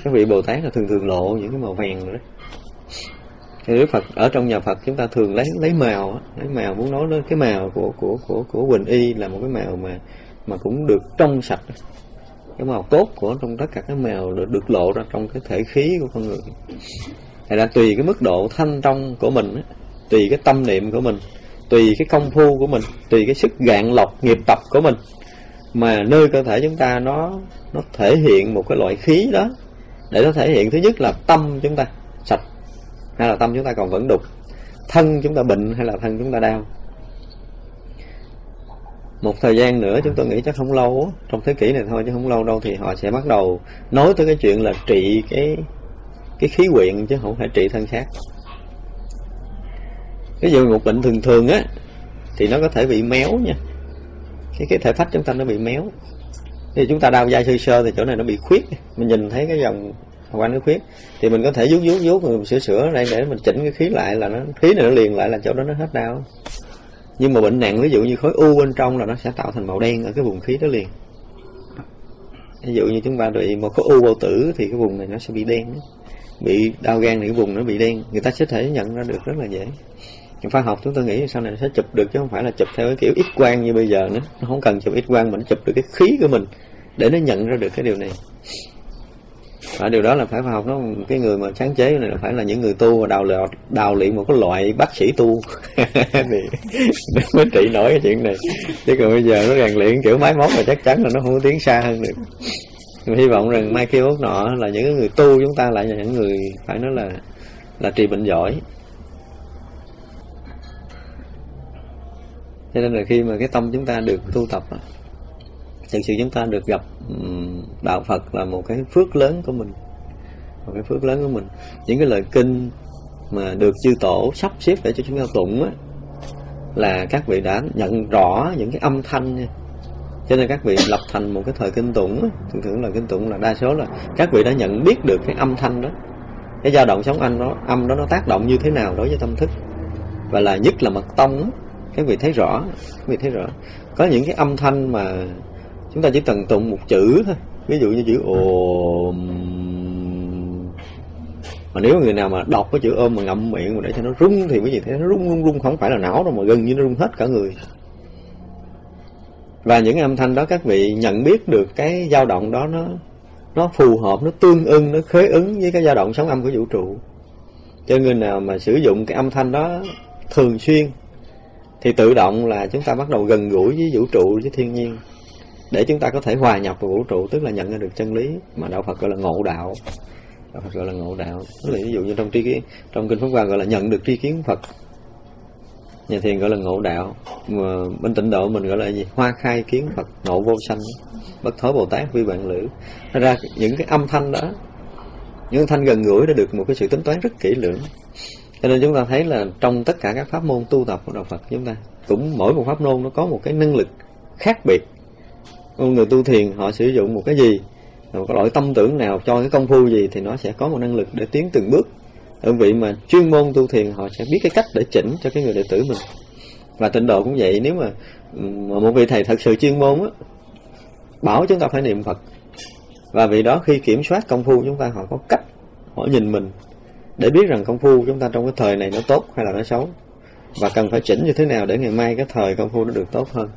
Các vị Bồ Tát là thường thường lộ những cái màu vàng rồi đó thì Đức Phật ở trong nhà Phật chúng ta thường lấy lấy màu lấy màu muốn nói đến cái màu của của của của Quỳnh Y là một cái màu mà mà cũng được trong sạch. Cái màu tốt của trong tất cả các màu được, được lộ ra trong cái thể khí của con người. Thì là tùy cái mức độ thanh trong của mình tùy cái tâm niệm của mình tùy cái công phu của mình tùy cái sức gạn lọc nghiệp tập của mình mà nơi cơ thể chúng ta nó nó thể hiện một cái loại khí đó để nó thể hiện thứ nhất là tâm chúng ta sạch hay là tâm chúng ta còn vẫn đục? Thân chúng ta bệnh hay là thân chúng ta đau? Một thời gian nữa chúng tôi nghĩ chắc không lâu trong thế kỷ này thôi chứ không lâu đâu thì họ sẽ bắt đầu nói tới cái chuyện là trị cái cái khí quyện chứ không phải trị thân xác ví dụ một bệnh thường thường á, thì nó có thể bị méo nha. Cái cái thể phách chúng ta nó bị méo. Thì chúng ta đau dai sơ sơ thì chỗ này nó bị khuyết. Mình nhìn thấy cái dòng qua nó khuyết, thì mình có thể vuốt vuốt vuốt, mình sửa sửa đây để mình chỉnh cái khí lại là nó, khí này nó liền lại là chỗ đó nó hết đau. Nhưng mà bệnh nặng, ví dụ như khối u bên trong là nó sẽ tạo thành màu đen ở cái vùng khí đó liền. Ví dụ như chúng ta bị một khối u bao tử thì cái vùng này nó sẽ bị đen bị đau gan thì cái vùng nó bị đen. Người ta sẽ thể nhận ra được rất là dễ. Khoa học chúng tôi nghĩ sau này nó sẽ chụp được chứ không phải là chụp theo cái kiểu ít quang như bây giờ nữa. Nó không cần chụp ít quang mà nó chụp được cái khí của mình để nó nhận ra được cái điều này và điều đó là phải học nó cái người mà sáng chế này là phải là những người tu và đào luyện đào luyện một cái loại bác sĩ tu. <laughs> Thì mới trị nổi cái chuyện này. Chứ còn bây giờ nó rèn luyện kiểu máy móc là chắc chắn là nó không có tiến xa hơn được. Mình hy vọng rằng mai kia mốt nọ là những người tu chúng ta lại là những người phải nói là là trị bệnh giỏi. Cho nên là khi mà cái tâm chúng ta được tu tập thực sự chúng ta được gặp đạo Phật là một cái phước lớn của mình. Một cái phước lớn của mình. Những cái lời kinh mà được chư tổ sắp xếp để cho chúng ta tụng á là các vị đã nhận rõ những cái âm thanh nha. Cho nên các vị lập thành một cái thời kinh tụng á, thường thường là kinh tụng là đa số là các vị đã nhận biết được cái âm thanh đó. Cái dao động sóng anh đó âm đó nó tác động như thế nào đối với tâm thức. Và là nhất là mật tông á, các vị thấy rõ các vị thấy rõ. Có những cái âm thanh mà chúng ta chỉ cần tụng một chữ thôi. Ví dụ như chữ ồm mà nếu người nào mà đọc cái chữ ôm mà ngậm miệng mà để cho nó rung thì cái gì thế nó rung rung rung. Không phải là não đâu mà gần như nó rung hết cả người. Và những âm thanh đó các vị nhận biết được cái dao động đó nó nó phù hợp, nó tương ưng, nó khế ứng với cái dao động sóng âm của vũ trụ. Cho người nào mà sử dụng cái âm thanh đó thường xuyên thì tự động là chúng ta bắt đầu gần gũi với vũ trụ, với thiên nhiên để chúng ta có thể hòa nhập vào vũ trụ, tức là nhận ra được chân lý, mà đạo Phật gọi là ngộ đạo. Đạo Phật gọi là ngộ đạo. Tức là ví dụ như trong tri kiến, trong kinh pháp hoa gọi là nhận được tri kiến Phật. Nhà thiền gọi là ngộ đạo. Mà bên tịnh độ mình gọi là gì? Hoa khai kiến Phật, ngộ vô sanh. Bất thối Bồ Tát vi bạn lữ. Thật ra những cái âm thanh đó, những âm thanh gần gũi đã được một cái sự tính toán rất kỹ lưỡng. Cho nên chúng ta thấy là trong tất cả các pháp môn tu tập của đạo Phật, chúng ta cũng mỗi một pháp môn nó có một cái năng lực khác biệt người tu thiền họ sử dụng một cái gì một cái loại tâm tưởng nào cho cái công phu gì thì nó sẽ có một năng lực để tiến từng bước. Đơn vị mà chuyên môn tu thiền họ sẽ biết cái cách để chỉnh cho cái người đệ tử mình. Và tịnh độ cũng vậy nếu mà, một vị thầy thật sự chuyên môn á bảo chúng ta phải niệm phật. Và vì đó khi kiểm soát công phu chúng ta họ có cách họ nhìn mình để biết rằng công phu chúng ta trong cái thời này nó tốt hay là nó xấu. Và cần phải chỉnh như thế nào để ngày mai cái thời công phu nó được tốt hơn.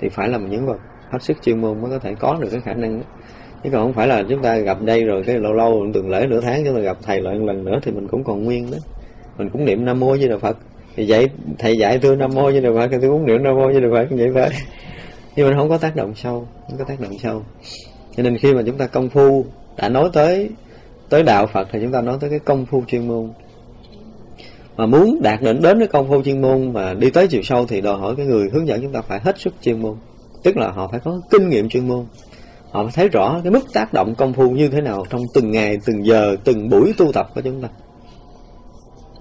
Thì phải là những vật hết sức chuyên môn mới có thể có được cái khả năng đó. chứ còn không phải là chúng ta gặp đây rồi cái lâu lâu tuần lễ nửa tháng chúng ta gặp thầy lại một lần nữa thì mình cũng còn nguyên đó. Mình cũng niệm nam mô với đạo phật. Thì dạy, thầy dạy tôi nam mô với đạo phật, thì tôi cũng niệm nam mô với đạo phật, vậy thôi. Nhưng mà không có tác động sâu, không có tác động sâu. Cho nên khi mà chúng ta công phu, đã nói tới tới đạo Phật thì chúng ta nói tới cái công phu chuyên môn. Mà muốn đạt đến đến cái công phu chuyên môn và đi tới chiều sâu thì đòi hỏi cái người hướng dẫn chúng ta phải hết sức chuyên môn tức là họ phải có kinh nghiệm chuyên môn. Họ phải thấy rõ cái mức tác động công phu như thế nào trong từng ngày, từng giờ, từng buổi tu tập của chúng ta.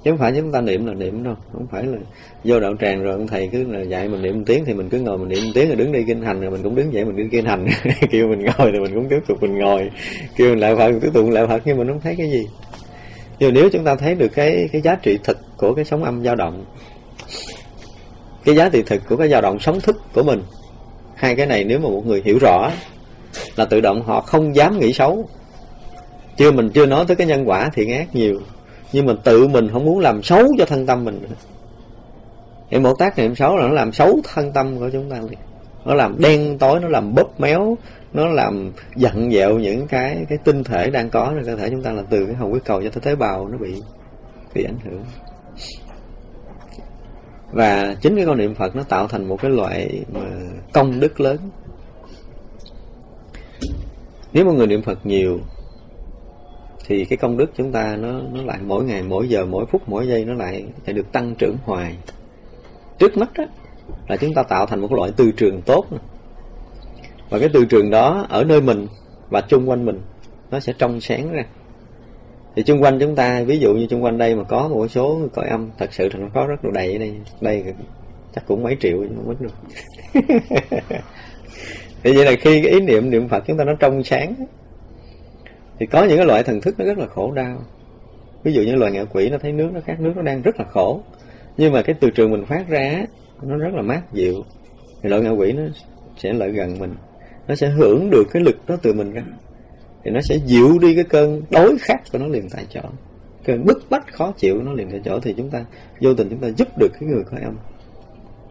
Chứ không phải chúng ta niệm là niệm đâu, không phải là vô đạo tràng rồi ông thầy cứ là dạy mình niệm tiếng thì mình cứ ngồi mình niệm tiếng rồi đứng đi kinh hành rồi mình cũng đứng dậy mình đi kinh hành. <laughs> Kêu mình ngồi thì mình cũng tiếp tục mình ngồi. Kêu mình lại phật, tiếp tục lại phật nhưng mình không thấy cái gì. Nhưng nếu chúng ta thấy được cái cái giá trị thực của cái sống âm dao động, cái giá trị thực của cái dao động sống thức của mình hai cái này nếu mà một người hiểu rõ là tự động họ không dám nghĩ xấu. Chưa mình chưa nói tới cái nhân quả thiện ác nhiều, nhưng mà tự mình không muốn làm xấu cho thân tâm mình niệm một tác niệm xấu là nó làm xấu thân tâm của chúng ta. Liền nó làm đen tối, nó làm bóp méo, nó làm dặn dẹo những cái cái tinh thể đang có trong cơ thể chúng ta là từ cái hồng huyết cầu cho tới tế bào nó bị bị ảnh hưởng và chính cái con niệm Phật nó tạo thành một cái loại mà công đức lớn. Nếu mà người niệm Phật nhiều, thì cái công đức chúng ta nó nó lại mỗi ngày, mỗi giờ, mỗi phút, mỗi giây nó lại lại được tăng trưởng hoài. Trước mắt đó là chúng ta tạo thành một loại từ trường tốt. Và cái từ trường đó ở nơi mình và chung quanh mình, nó sẽ trong sáng ra thì xung quanh chúng ta, ví dụ như xung quanh đây mà có một số cõi âm, thật sự thì nó có rất là đầy ở đây. Đây chắc cũng mấy triệu nhưng không biết được <laughs> thì vậy là khi cái ý niệm niệm phật chúng ta nó trong sáng, thì có những cái loại thần thức nó rất là khổ đau. Ví dụ như loài ngạ quỷ, nó thấy nước nó khát nước nó đang rất là khổ. Nhưng mà cái từ trường mình phát ra nó rất là mát dịu. Thì loại ngạ quỷ nó sẽ lại gần mình. Nó sẽ hưởng được cái lực đó từ mình ra thì nó sẽ dịu đi cái cơn đối khát của nó liền tại chỗ. Cơn bức bách khó chịu nó liền tại chỗ thì chúng ta vô tình chúng ta giúp được cái người có âm.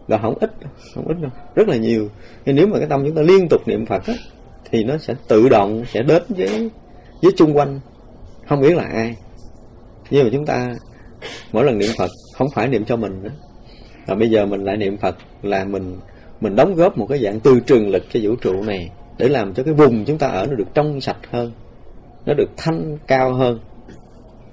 Và không ít đâu, không ít đâu rất là nhiều. Nhưng nếu mà cái tâm chúng ta liên tục niệm phật á, thì nó sẽ tự động sẽ đến với với chung quanh không biết là ai. Nhưng mà chúng ta mỗi lần niệm phật không phải niệm cho mình nữa. Và bây giờ mình lại niệm phật là mình mình đóng góp một cái dạng từ trường lực cho vũ trụ này để làm cho cái vùng chúng ta ở nó được trong sạch hơn, nó được thanh cao hơn.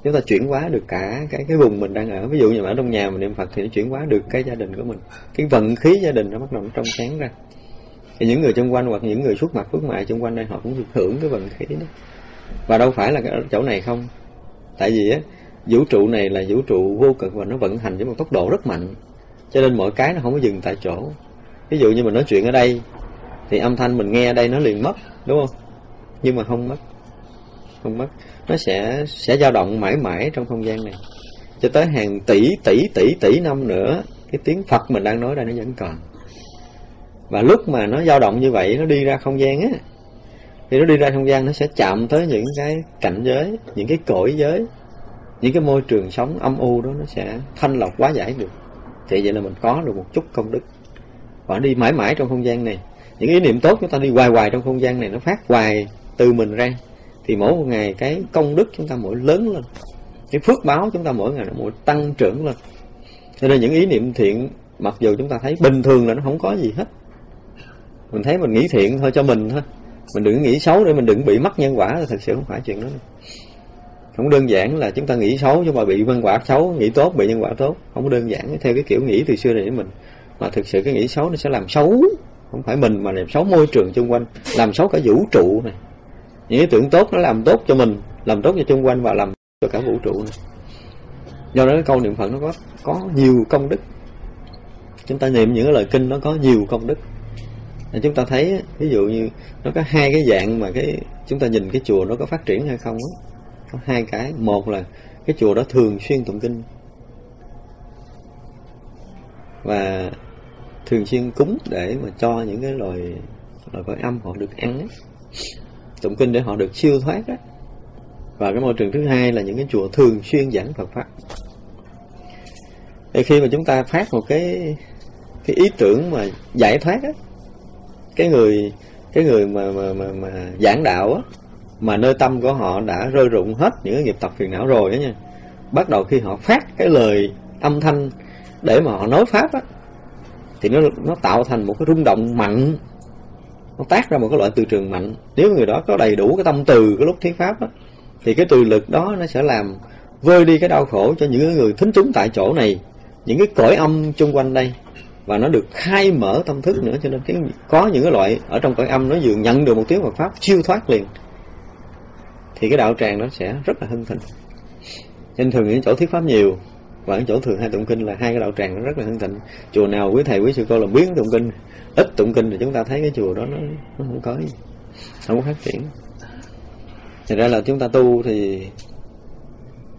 Chúng ta chuyển hóa được cả cái cái vùng mình đang ở. Ví dụ như ở trong nhà mình niệm phật thì nó chuyển hóa được cái gia đình của mình. Cái vận khí gia đình nó bắt đầu nó trong sáng ra. Thì những người xung quanh hoặc những người xuất mặt phước mại xung quanh đây, họ cũng được hưởng cái vận khí đó. Và đâu phải là cái chỗ này không. Tại vì á, vũ trụ này là vũ trụ vô cực và nó vận hành với một tốc độ rất mạnh. Cho nên mọi cái nó không có dừng tại chỗ. Ví dụ như mình nói chuyện ở đây thì âm thanh mình nghe ở đây nó liền mất, đúng không? Nhưng mà không mất. Không mất. Nó sẽ sẽ dao động mãi mãi trong không gian này. Cho tới hàng tỷ tỷ tỷ tỷ năm nữa, cái tiếng Phật mình đang nói đây nó vẫn còn. Và lúc mà nó dao động như vậy, nó đi ra không gian á, thì nó đi ra không gian, nó sẽ chạm tới những cái cảnh giới, những cái cõi giới, những cái môi trường sống âm u đó, nó sẽ thanh lọc quá giải được. Thì vậy là mình có được một chút công đức. Và đi mãi mãi trong không gian này những ý niệm tốt chúng ta đi hoài hoài trong không gian này, nó phát hoài từ mình ra. Thì mỗi một ngày cái công đức chúng ta mỗi lớn lên. Cái phước báo chúng ta mỗi ngày nó mỗi tăng trưởng lên. Cho nên những ý niệm thiện, mặc dù chúng ta thấy bình thường là nó không có gì hết. Mình thấy mình nghĩ thiện thôi cho mình thôi. Mình đừng nghĩ xấu để mình đừng bị mất nhân quả là thật sự không phải chuyện đó. Không đơn giản là chúng ta nghĩ xấu nhưng mà bị nhân quả xấu, nghĩ tốt, bị nhân quả tốt. Không đơn giản, theo cái kiểu nghĩ từ xưa này của mình. Mà thực sự cái nghĩ xấu nó sẽ làm xấu không phải mình mà làm xấu môi trường xung quanh, làm xấu cả vũ trụ này. Những ý tưởng tốt nó làm tốt cho mình, làm tốt cho xung quanh và làm cho cả vũ trụ này. Do đó cái câu niệm phật nó có có nhiều công đức. Chúng ta niệm những cái lời kinh nó có nhiều công đức. Chúng ta thấy, ví dụ như nó có hai cái dạng mà cái, chúng ta nhìn cái chùa nó có phát triển hay không đó. có hai cái. Một là cái chùa đó thường xuyên tụng kinh. Và thường xuyên cúng để mà cho những cái loài loài cõi âm họ được ăn ấy. tụng kinh để họ được siêu thoát đó và cái môi trường thứ hai là những cái chùa thường xuyên giảng Phật pháp thì khi mà chúng ta phát một cái cái ý tưởng mà giải thoát á cái người cái người mà mà mà, mà giảng đạo á mà nơi tâm của họ đã rơi rụng hết những cái nghiệp tập phiền não rồi đó nha bắt đầu khi họ phát cái lời âm thanh để mà họ nói pháp á thì nó nó tạo thành một cái rung động mạnh. Nó tác ra một cái loại từ trường mạnh. Nếu người đó có đầy đủ cái tâm từ cái lúc thuyết pháp đó, thì cái từ lực đó nó sẽ làm vơi đi cái đau khổ cho những người thính chúng tại chỗ này những cái cõi âm chung quanh đây. Và nó được khai mở tâm thức nữa cho nên cái có những cái loại ở trong cõi âm nó vừa nhận được một tiếng Phật pháp siêu thoát liền thì cái đạo tràng nó sẽ rất là hưng thịnh. Nên thường những chỗ thuyết pháp nhiều và ở chỗ thường hai tụng kinh là hai cái đạo tràng nó rất là hưng thịnh. Chùa nào quý thầy quý sư cô là biến tụng kinh ít tụng kinh thì chúng ta thấy cái chùa đó nó, nó không có gì không có phát triển. Thật ra là chúng ta tu thì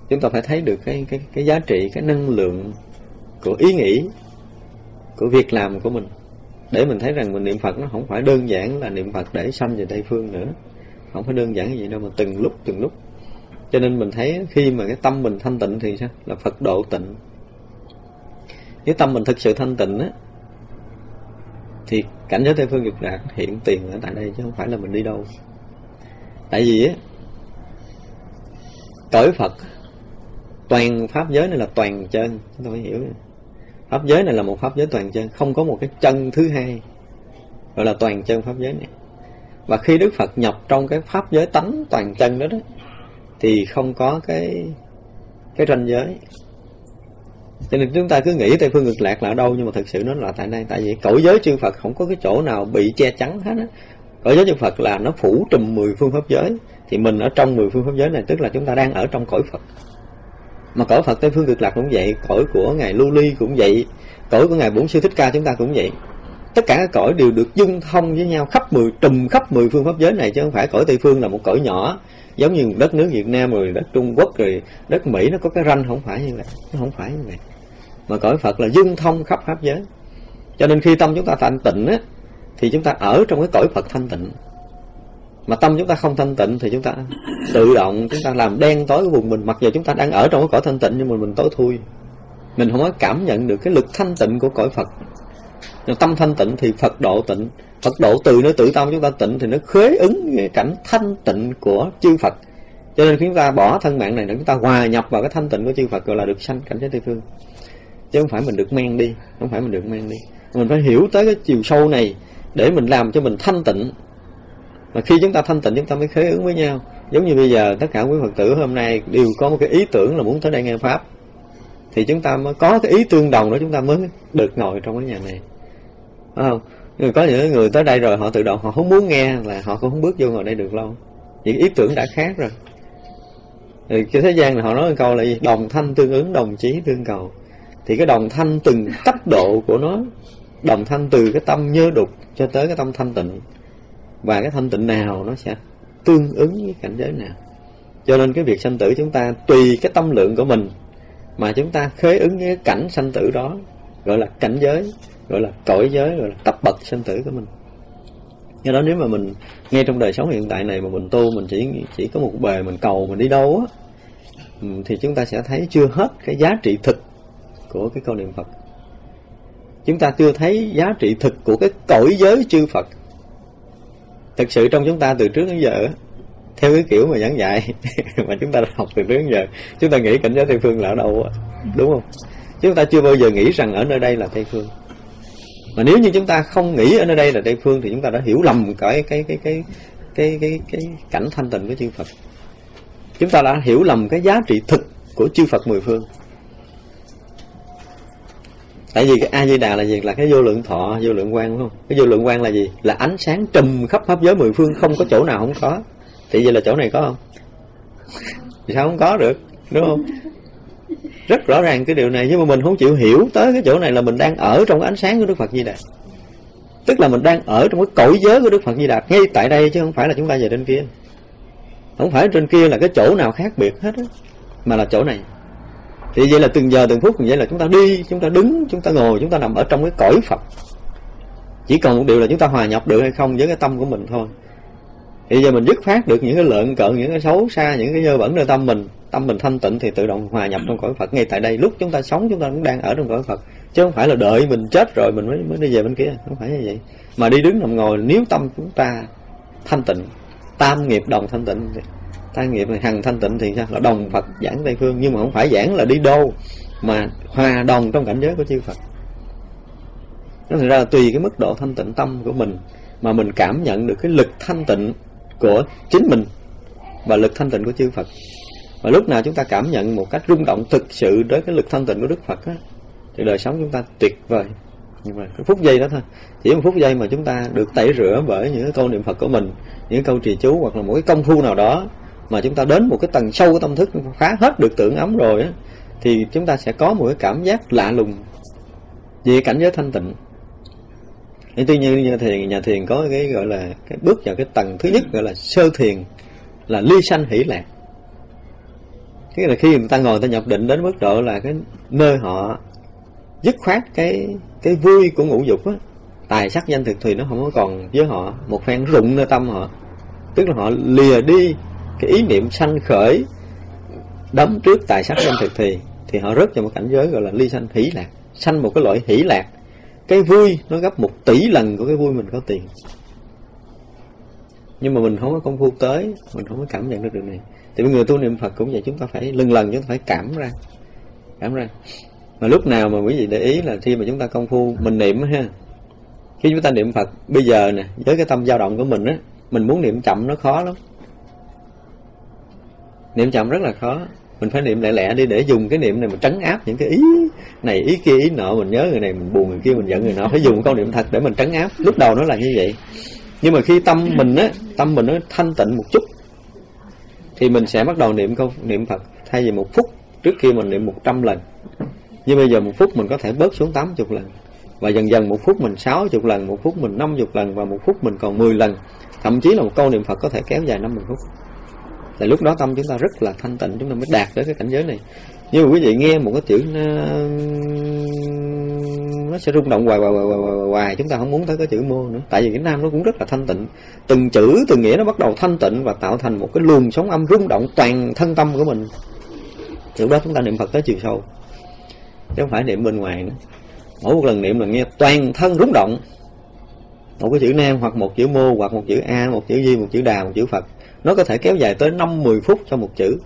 chúng ta phải thấy được cái cái cái giá trị cái năng lượng của ý nghĩ của việc làm của mình. Để mình thấy rằng mình niệm Phật nó không phải đơn giản là niệm Phật để sanh về Tây phương nữa. Không phải đơn giản như vậy đâu mà từng lúc từng lúc cho nên mình thấy khi mà cái tâm mình thanh tịnh thì sao? Là Phật độ tịnh. Nếu tâm mình thực sự thanh tịnh á, thì cảnh giới Tây phương cực lạc hiện tiền ở tại đây chứ không phải là mình đi đâu. Tại vì á, cõi Phật, toàn pháp giới này là toàn chân chúng ta phải hiểu pháp giới này là một pháp giới toàn chân không có một cái chân thứ hai gọi là toàn chân pháp giới này. Và khi Đức Phật nhập trong cái pháp giới tánh toàn chân đó đó thì không có cái cái ranh giới. Cho nên chúng ta cứ nghĩ Tây phương cực lạc là ở đâu, nhưng mà thực sự nó là tại đây. Tại vì cõi giới chư Phật không có cái chỗ nào bị che chắn hết á. Cõi giới chư Phật là nó phủ trùm mười phương pháp giới. Thì mình ở trong mười phương pháp giới này, tức là chúng ta đang ở trong cõi Phật. Mà cõi Phật Tây phương cực lạc cũng vậy, cõi của ngài Lưu Ly cũng vậy, cõi của ngài Bổn sư Thích Ca chúng ta cũng vậy. Tất cả các cõi đều được dung thông với nhau khắp mười, trùm khắp mười phương pháp giới này, chứ không phải cõi Tây phương là một cõi nhỏ giống như đất nước Việt Nam rồi, đất Trung Quốc rồi, đất Mỹ, nó có cái ranh không phải như vậy. Nó không phải như vậy. Mà cõi Phật là dung thông khắp pháp giới. Cho nên khi tâm chúng ta thanh tịnh á, thì chúng ta ở trong cái cõi Phật thanh tịnh. Mà tâm chúng ta không thanh tịnh thì chúng ta tự động, chúng ta làm đen tối cái vùng mình. Mặc dù chúng ta đang ở trong cái cõi thanh tịnh nhưng mà mình tối thui. Mình không có cảm nhận được cái lực thanh tịnh của cõi Phật nhưng tâm thanh tịnh thì Phật độ tịnh. Phật độ từ nơi tự tâm chúng ta tịnh thì nó khế ứng cái cảnh thanh tịnh của chư Phật. Cho nên khi chúng ta bỏ thân mạng này để chúng ta hòa nhập vào cái thanh tịnh của chư Phật gọi là được sanh cảnh giới Tây Phương. Chứ không phải mình được men đi, không phải mình được men đi. Mình phải hiểu tới cái chiều sâu này để mình làm cho mình thanh tịnh. Mà khi chúng ta thanh tịnh, chúng ta mới khế ứng với nhau. Giống như bây giờ, tất cả quý phật tử hôm nay đều có một cái ý tưởng là muốn tới đây nghe pháp. Thì chúng ta mới có cái ý tương đồng đó, chúng ta mới được ngồi trong cái nhà này phải không nhưng có những người tới đây rồi họ tự động họ không muốn nghe là họ cũng không bước vô ngồi đây được lâu. Những ý tưởng đã khác rồi. Thì cái thế gian là họ nói một câu là gì? Đồng thanh tương ứng, đồng chí tương cầu. Thì cái đồng thanh từng cấp độ của nó, đồng thanh từ cái tâm nhơ đục cho tới cái tâm thanh tịnh. Và cái thanh tịnh nào nó sẽ tương ứng với cảnh giới nào. Cho nên cái việc sanh tử chúng ta tùy cái tâm lượng của mình mà chúng ta khế ứng với cái cảnh sanh tử đó, gọi là cảnh giới gọi là cõi giới, gọi là tập bậc sinh tử của mình. Do đó nếu mà mình ngay trong đời sống hiện tại này mà mình tu, mình chỉ chỉ có một bề mình cầu mình đi đâu á ừ, thì chúng ta sẽ thấy chưa hết cái giá trị thực của cái câu niệm Phật. Chúng ta chưa thấy giá trị thực của cái cõi giới chư Phật. Thực sự trong chúng ta từ trước đến giờ theo cái kiểu mà giảng dạy <laughs> mà chúng ta học từ trước đến giờ, chúng ta nghĩ cảnh giới tây phương là ở đâu đúng không? Chúng ta chưa bao giờ nghĩ rằng ở nơi đây là tây phương mà nếu như chúng ta không nghĩ ở nơi đây là tây phương thì chúng ta đã hiểu lầm cái cái cái cái cái cái cái cảnh thanh tịnh của chư Phật. Chúng ta đã hiểu lầm cái giá trị thực của chư Phật mười phương. Tại vì cái a di đà là gì? Là cái vô lượng thọ, vô lượng quan đúng không? Cái vô lượng quan là gì? Là ánh sáng trùm khắp pháp giới mười phương, không có chỗ nào không có. Thì vậy là chỗ này có không? Thì sao không có được? Đúng không? Rất rõ ràng cái điều này, nhưng mà mình không chịu hiểu tới cái chỗ này là mình đang ở trong cái ánh sáng của đức phật di đà. Tức là mình đang ở trong cái cõi giới của đức phật di đà, ngay tại đây chứ không phải là chúng ta về trên kia. Không phải trên kia là cái chỗ nào khác biệt hết á, mà là chỗ này. Thì vậy là từng giờ từng phút vậy là chúng ta đi, chúng ta đứng, chúng ta ngồi, chúng ta nằm ở trong cái cõi phật. Chỉ còn một điều là chúng ta hòa nhập được hay không với cái tâm của mình thôi. Thì giờ mình dứt phát được những cái lợn cợn, những cái xấu xa, những cái dơ bẩn nơi tâm mình tâm mình thanh tịnh thì tự động hòa nhập trong cõi phật. Ngay tại đây, lúc chúng ta sống, chúng ta cũng đang ở trong cõi phật. Chứ không phải là đợi mình chết rồi mình mới mới đi về bên kia. Không phải như vậy. Mà đi đứng nằm ngồi, nếu tâm chúng ta thanh tịnh, tam nghiệp đồng thanh tịnh, tam nghiệp này hằng thanh tịnh thì sao? Là đồng phật giảng tây phương. Nhưng mà không phải giảng là đi đô mà hòa đồng trong cảnh giới của chư phật. Nó thành ra là tùy cái mức độ thanh tịnh tâm của mình, mà mình cảm nhận được cái lực thanh tịnh của chính mình và lực thanh tịnh của chư Phật và lúc nào chúng ta cảm nhận một cách rung động thực sự đối cái lực thanh tịnh của Đức Phật á, thì đời sống chúng ta tuyệt vời. Nhưng mà cái phút giây đó thôi chỉ một phút giây mà chúng ta được tẩy rửa bởi những câu niệm Phật của mình những câu trì chú hoặc là một cái công phu nào đó mà chúng ta đến một cái tầng sâu của tâm thức phá hết được tưởng ấm rồi á thì chúng ta sẽ có một cái cảm giác lạ lùng về cảnh giới thanh tịnh. Nhưng tuy nhiên nhà thiền nhà thiền có cái gọi là cái bước vào cái tầng thứ nhất gọi là sơ thiền là ly sanh hỷ lạc cái là khi người ta ngồi ta nhập định đến mức độ là cái nơi họ dứt khoát cái cái vui của ngũ dục á. Tài sắc danh thực thùy nó không có còn với họ. Một phen rụng nơi tâm họ. Tức là họ lìa đi cái ý niệm sanh khởi đấm trước tài sắc danh thực thì thì họ rớt vào một cảnh giới gọi là ly sanh hỷ lạc. Sanh một cái loại hỷ lạc. Cái vui nó gấp một tỷ lần của cái vui mình có tiền. Nhưng mà mình không có công phu tới, mình không có cảm nhận được điều này thì người tu niệm phật cũng vậy, chúng ta phải lần lần chúng ta phải cảm ra cảm ra. Mà lúc nào mà quý vị để ý là khi mà chúng ta công phu, mình niệm ha, khi chúng ta niệm phật, bây giờ nè, với cái tâm dao động của mình á, mình muốn niệm chậm nó khó lắm. Niệm chậm rất là khó. Mình phải niệm lẹ lẹ đi để dùng cái niệm này mà trấn áp những cái ý này, ý kia, ý nọ. Mình nhớ người này, mình buồn người kia, mình giận người nọ. Phải dùng câu niệm thật để mình trấn áp. Lúc đầu nó là như vậy. Nhưng mà khi tâm mình á, tâm mình nó thanh tịnh một chút thì mình sẽ bắt đầu niệm câu, niệm phật thay vì một phút trước kia mình niệm một trăm lần. Nhưng bây giờ một phút mình có thể bớt xuống tám chục lần. Và dần dần một phút mình sáu chục lần, một phút mình năm chục lần và một phút mình còn mười lần. Thậm chí là một câu niệm phật có thể kéo dài năm mươi phút. Là lúc đó tâm chúng ta rất là thanh tịnh, chúng ta mới đạt tới cái cảnh giới này. Như quý vị nghe một cái chữ uh, nó, sẽ rung động hoài hoài, hoài, hoài, hoài chúng ta không muốn tới cái chữ mô nữa. Tại vì cái nam nó cũng rất là thanh tịnh. Từng chữ từng nghĩa nó bắt đầu thanh tịnh và tạo thành một cái luồng sóng âm rung động toàn thân tâm của mình. Lúc đó chúng ta niệm phật tới chiều sâu. Chứ không phải niệm bên ngoài nữa. Mỗi một lần niệm là nghe toàn thân rung động. Một cái chữ nam hoặc một chữ mô hoặc một chữ a một chữ di một chữ đà một chữ phật nó có thể kéo dài tới năm mười phút cho một chữ.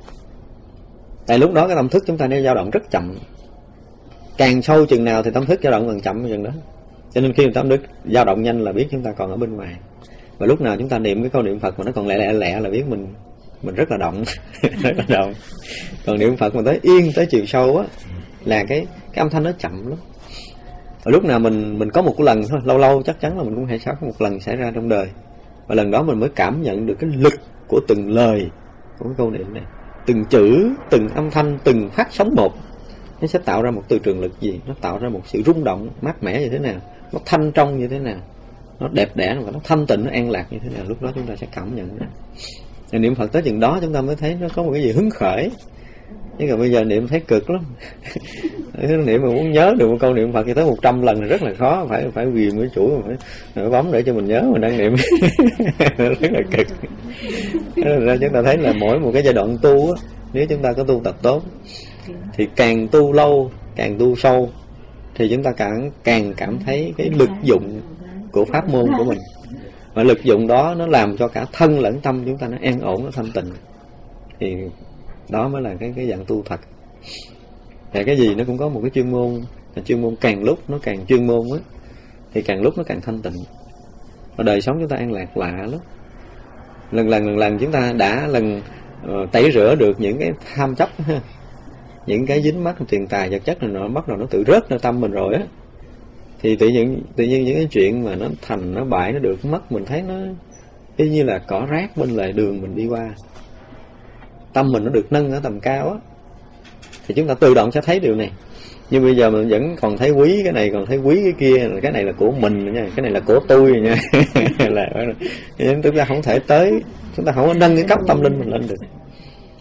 Tại lúc đó cái tâm thức chúng ta nên dao động rất chậm càng sâu chừng nào thì tâm thức dao động càng chậm chừng đó. Cho nên khi tâm thức dao động nhanh là biết chúng ta còn ở bên ngoài. Và lúc nào chúng ta niệm cái câu niệm phật mà nó còn lẹ lẹ lẹ là biết mình mình rất là động, <laughs> rất là động. Còn niệm phật mà tới yên, tới chiều sâu á, là cái cái âm thanh nó chậm lắm. Và lúc nào mình mình có một lần thôi, lâu lâu chắc chắn là mình cũng hay có một lần xảy ra trong đời. Và lần đó mình mới cảm nhận được cái lực của từng lời của cái câu niệm này. Từng chữ, từng âm thanh, từng phát sóng một nó sẽ tạo ra một từ trường lực gì? Nó tạo ra một sự rung động mát mẻ như thế nào? Nó thanh trong như thế nào? Nó đẹp đẽ và nó thanh tịnh nó an lạc như thế nào? Lúc đó chúng ta sẽ cảm nhận ra niệm phật tới chừng đó chúng ta mới thấy nó có một cái gì hứng khởi. Chứ còn bây giờ niệm thấy cực lắm. <laughs> Niệm mà muốn nhớ được một câu niệm phật thì tới 100 lần là rất là khó. Phải phải ghiền cái chuỗi phải, phải bấm để cho mình nhớ mình đang niệm. <laughs> Rất là cực. Ra chúng ta thấy là mỗi một cái giai đoạn tu á nếu chúng ta có tu tập tốt thì càng tu lâu càng tu sâu thì chúng ta càng càng cảm thấy cái lực dụng của pháp môn của mình. Và lực dụng đó nó làm cho cả thân lẫn tâm chúng ta nó an ổn nó thanh tịnh. Thì đó mới là cái cái dạng tu thật. Và cái gì nó cũng có một cái chuyên môn và chuyên môn càng lúc nó càng chuyên môn á thì càng lúc nó càng thanh tịnh. Và đời sống chúng ta an lạc lạ lắm. Lần lần lần lần chúng ta đã lần uh, tẩy rửa được những cái tham chấp những cái dính mắc tiền tài, vật chất này nó bắt đầu nó tự rớt nơi tâm mình rồi á. Thì tự nhiên tự nhiên những cái chuyện mà nó thành, nó bại nó được mất, mình thấy nó y như là cỏ rác bên lề đường mình đi qua. Tâm mình nó được nâng ở tầm cao á. Thì chúng ta tự động sẽ thấy điều này. Nhưng bây giờ mình vẫn còn thấy quý cái này, còn thấy quý cái kia, cái này là của mình nha, cái này là của tôi nha. <laughs> Là chúng ta không thể tới, chúng ta không có nâng cái cấp tâm linh mình lên được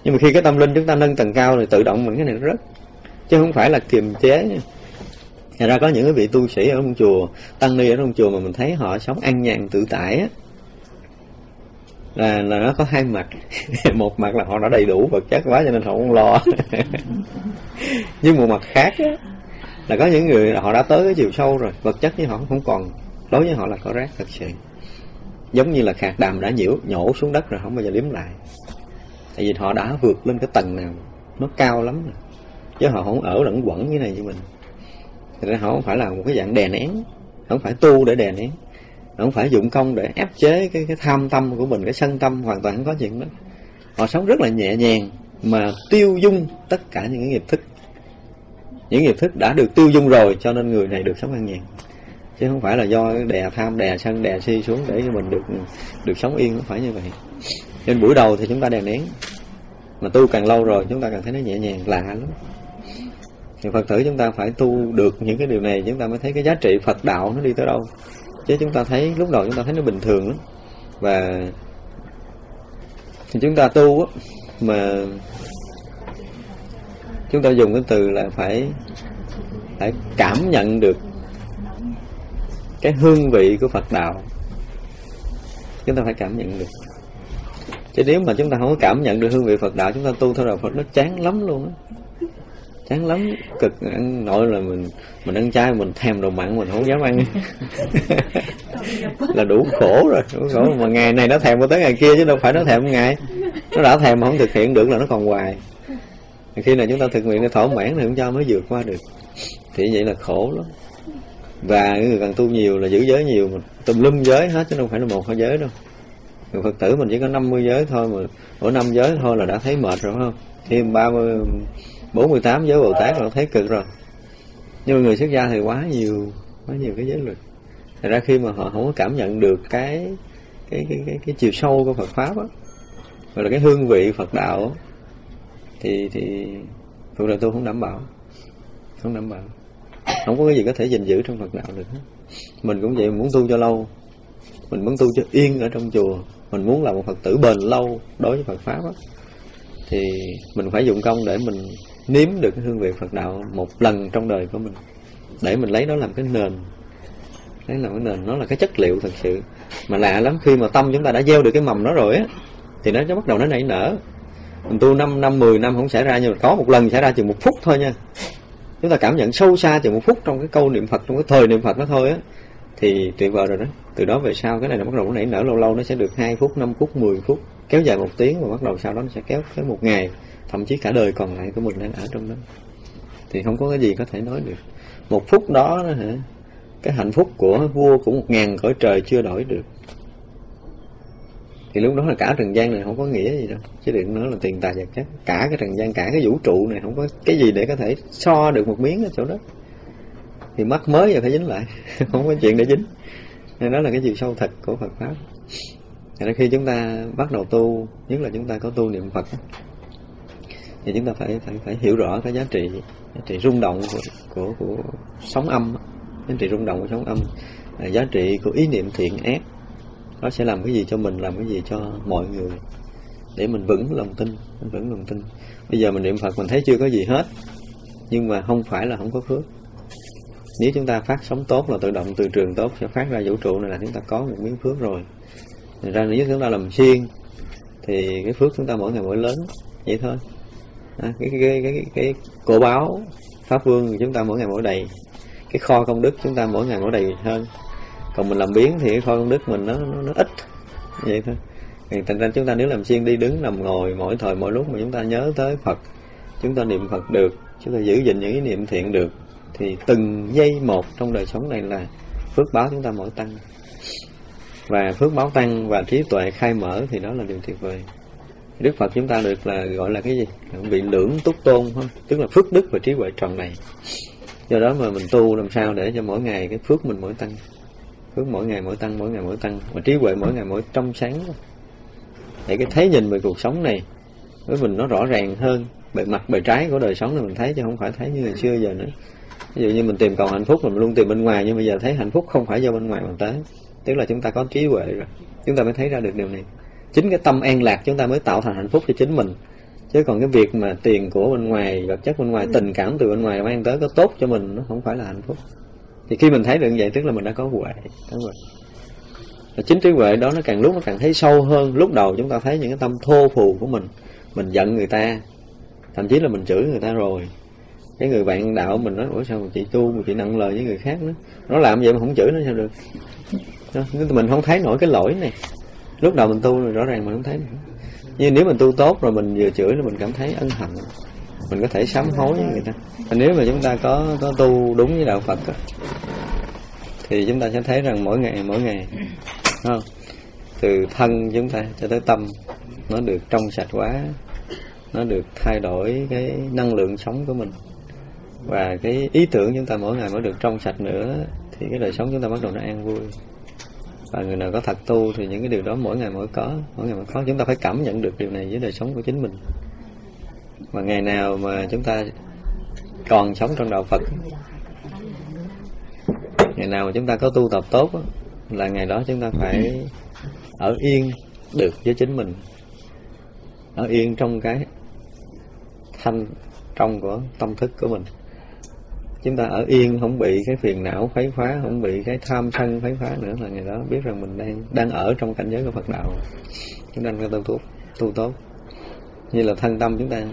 nhưng mà khi cái tâm linh chúng ta nâng tầng cao thì tự động mình cái này nó rất chứ không phải là kiềm chế nha. Thật ra có những cái vị tu sĩ ở trong chùa tăng ni ở trong chùa mà mình thấy họ sống an nhàn tự tại á là là nó có hai mặt. <laughs> Một mặt là họ đã đầy đủ vật chất quá cho nên họ không lo. <laughs> Nhưng một mặt khác á, là có những người họ đã tới cái chiều sâu rồi vật chất với họ không còn đối với họ là có rác thật sự. Giống như là khạc đàm đã nhiễu nhổ xuống đất rồi không bao giờ liếm lại tại vì họ đã vượt lên cái tầng nào, nó cao lắm rồi. Chứ họ không ở lẫn quẩn như này như mình. Thì họ không phải là một cái dạng đè nén không phải tu để đè nén. Không phải dụng công để ép chế cái cái tham tâm của mình, cái sân tâm, hoàn toàn không có chuyện đó. Họ sống rất là nhẹ nhàng mà tiêu dung tất cả những cái nghiệp thức. Những nghiệp thức đã được tiêu dung rồi cho nên người này được sống an nhàn. Chứ không phải là do đè tham, đè sân, đè si xuống để cho mình được được sống yên, không phải như vậy nên buổi đầu thì chúng ta đè nén mà tu càng lâu rồi chúng ta càng thấy nó nhẹ nhàng lạ lắm. Thì phật tử chúng ta phải tu được những cái điều này chúng ta mới thấy cái giá trị phật đạo nó đi tới đâu. Chứ chúng ta thấy lúc đầu chúng ta thấy nó bình thường lắm. Và thì chúng ta tu á, mà chúng ta dùng cái từ là phải phải cảm nhận được cái hương vị của Phật đạo. Chúng ta phải cảm nhận được chứ nếu mà chúng ta không có cảm nhận được hương vị Phật đạo chúng ta tu theo đạo Phật nó chán lắm luôn á. Chán lắm cực. Ăn nội là mình mình ăn chay mình thèm đồ mặn mình không dám ăn. <laughs> Là đủ khổ rồi đủ khổ. Mà ngày này nó thèm qua tới ngày kia chứ đâu phải nó thèm ngày. Nó đã thèm mà không thực hiện được là nó còn hoài. Khi nào chúng ta thực hiện để thỏa mãn thì không cho mới vượt qua được. Thì vậy là khổ lắm. Và người cần tu nhiều là giữ giới nhiều mà tùm lum giới hết chứ không phải là một hai giới đâu người phật tử mình chỉ có 50 giới thôi mà ở năm giới thôi là đã thấy mệt rồi không? Thêm ba mươi bốn mươi tám giới bồ tát là thấy cực rồi. Nhưng mà người xuất gia thì quá nhiều quá nhiều cái giới luật. Thật ra khi mà họ không có cảm nhận được cái cái cái cái, cái chiều sâu của Phật pháp á gọi là cái hương vị Phật đạo đó, thì thì Phật đạo tu không đảm bảo. Không đảm bảo. Không có cái gì có thể gìn giữ trong Phật đạo được hết. Mình cũng vậy muốn tu cho lâu mình muốn tu cho yên ở trong chùa. Mình muốn là một Phật tử bền lâu đối với Phật pháp đó, thì mình phải dụng công để mình nếm được cái hương vị Phật đạo một lần trong đời của mình. Để mình lấy nó làm cái nền. Đấy là cái nền. Nó là cái chất liệu thật sự. Mà lạ lắm khi mà tâm chúng ta đã gieo được cái mầm nó rồi á thì nó bắt đầu nó nảy nở. Mình tu 5 năm 10 năm không xảy ra nhưng mà có một lần xảy ra chừng một phút thôi nha. Chúng ta cảm nhận sâu xa chừng một phút trong cái câu niệm Phật trong cái thời niệm Phật đó thôi á thì tuyệt vời rồi đó từ đó về sau, cái này nó bắt đầu nó nảy nở lâu lâu, nó sẽ được 2 phút 5 phút 10 phút, kéo dài một tiếng và bắt đầu sau đó nó sẽ kéo tới một ngày, thậm chí cả đời còn lại của mình đang ở trong đó. Thì không có cái gì có thể nói được. Một phút đó, hả, cái hạnh phúc của vua của một ngàn cõi trời chưa đổi được. Thì lúc đó là cả trần gian này không có nghĩa gì đâu, chứ đừng nói là tiền tài vật chất. Cả cái trần gian, cả cái vũ trụ này không có cái gì để có thể so được một miếng ở chỗ đó. Thì mắt mới giờ phải dính lại, <laughs> không có chuyện để dính nên đó là cái chiều sâu thật của Phật pháp. Nên khi chúng ta bắt đầu tu nhất là chúng ta có tu niệm Phật thì chúng ta phải phải phải hiểu rõ cái giá trị giá trị rung động của của, của sóng âm giá trị rung động của sóng âm à, giá trị của ý niệm thiện ác nó sẽ làm cái gì cho mình làm cái gì cho mọi người để mình vững lòng tin mình vững lòng tin. Bây giờ mình niệm phật mình thấy chưa có gì hết nhưng mà không phải là không có phước nếu chúng ta phát sóng tốt là tự động từ trường tốt sẽ phát ra vũ trụ này là chúng ta có một miếng phước rồi Thành ra nếu chúng ta làm xuyên thì cái phước chúng ta mỗi ngày mỗi lớn vậy thôi à, cái, cái, cái, cái, cái cổ báo pháp vương chúng ta mỗi ngày mỗi đầy cái kho công đức chúng ta mỗi ngày mỗi đầy hơn còn mình làm biến thì cái kho công đức mình nó nó, nó ít vậy thôi thì thành ra chúng ta nếu làm xuyên đi đứng nằm ngồi mỗi thời mỗi lúc mà chúng ta nhớ tới Phật chúng ta niệm Phật được chúng ta giữ gìn những ý niệm thiện được thì từng giây một trong đời sống này là phước báo chúng ta mỗi tăng. Và phước báo tăng và trí tuệ khai mở thì đó là điều tuyệt vời. Đức Phật chúng ta được là, gọi là cái gì? Bị lưỡng túc tôn không tức là phước đức và trí huệ tròn này do đó mà mình tu làm sao để cho mỗi ngày cái phước mình mỗi tăng. Phước mỗi ngày mỗi tăng, mỗi ngày mỗi tăng. Và trí huệ mỗi ngày mỗi trong sáng. Để cái thấy nhìn về cuộc sống này, với mình nó rõ ràng hơn. Bề mặt, bề trái của đời sống này mình thấy chứ không phải thấy như ngày xưa giờ nữa ví dụ như mình tìm cầu hạnh phúc mình luôn tìm bên ngoài, nhưng bây giờ thấy hạnh phúc không phải do bên ngoài mà tới. Tức là chúng ta có trí huệ rồi. Chúng ta mới thấy ra được điều này. Chính cái tâm an lạc chúng ta mới tạo thành hạnh phúc cho chính mình. Chứ còn cái việc mà tiền của bên ngoài, vật chất bên ngoài, tình cảm từ bên ngoài mang tới có tốt cho mình, nó không phải là hạnh phúc. Thì khi mình thấy được như vậy, tức là mình đã có huệ. Có huệ. Và chính trí huệ đó nó càng lúc nó càng thấy sâu hơn. Lúc đầu chúng ta thấy những cái tâm thô phù của mình mình giận người ta, thậm chí là mình chửi người ta rồi cái người bạn đạo mình nói ủa sao mà chị tu mà chị nặng lời với người khác nữa? Nó làm vậy mà không chửi nó sao được. Mình không thấy nổi cái lỗi này. Lúc đầu mình tu rồi rõ ràng mình không thấy nữa. nhưng nếu mình tu tốt rồi mình vừa chửi là mình cảm thấy ân hận. Mình có thể sám hối với người ta. Nếu mà chúng ta có có tu đúng với đạo Phật đó, thì chúng ta sẽ thấy rằng mỗi ngày mỗi ngày không? từ thân chúng ta cho tới tâm nó được trong sạch quá nó được thay đổi cái năng lượng sống của mình và cái ý tưởng chúng ta mỗi ngày mới được trong sạch nữa, thì cái đời sống chúng ta bắt đầu nó an vui. Và người nào có thật tu thì những cái điều đó mỗi ngày mỗi có, mỗi ngày mỗi có chúng ta phải cảm nhận được điều này với đời sống của chính mình. Và ngày nào mà chúng ta còn sống trong đạo Phật, ngày nào mà chúng ta có tu tập tốt là ngày đó chúng ta phải ở yên được với chính mình. Ở yên trong cái thanh trong của tâm thức của mình chúng ta ở yên, không bị cái phiền não, khuấy khóa, không bị cái tham sân, khuấy khóa nữa là ngày đó biết rằng mình đang đang ở trong cảnh giới của Phật đạo. Chúng ta đang tu tốt tu tốt. Như là thân tâm chúng ta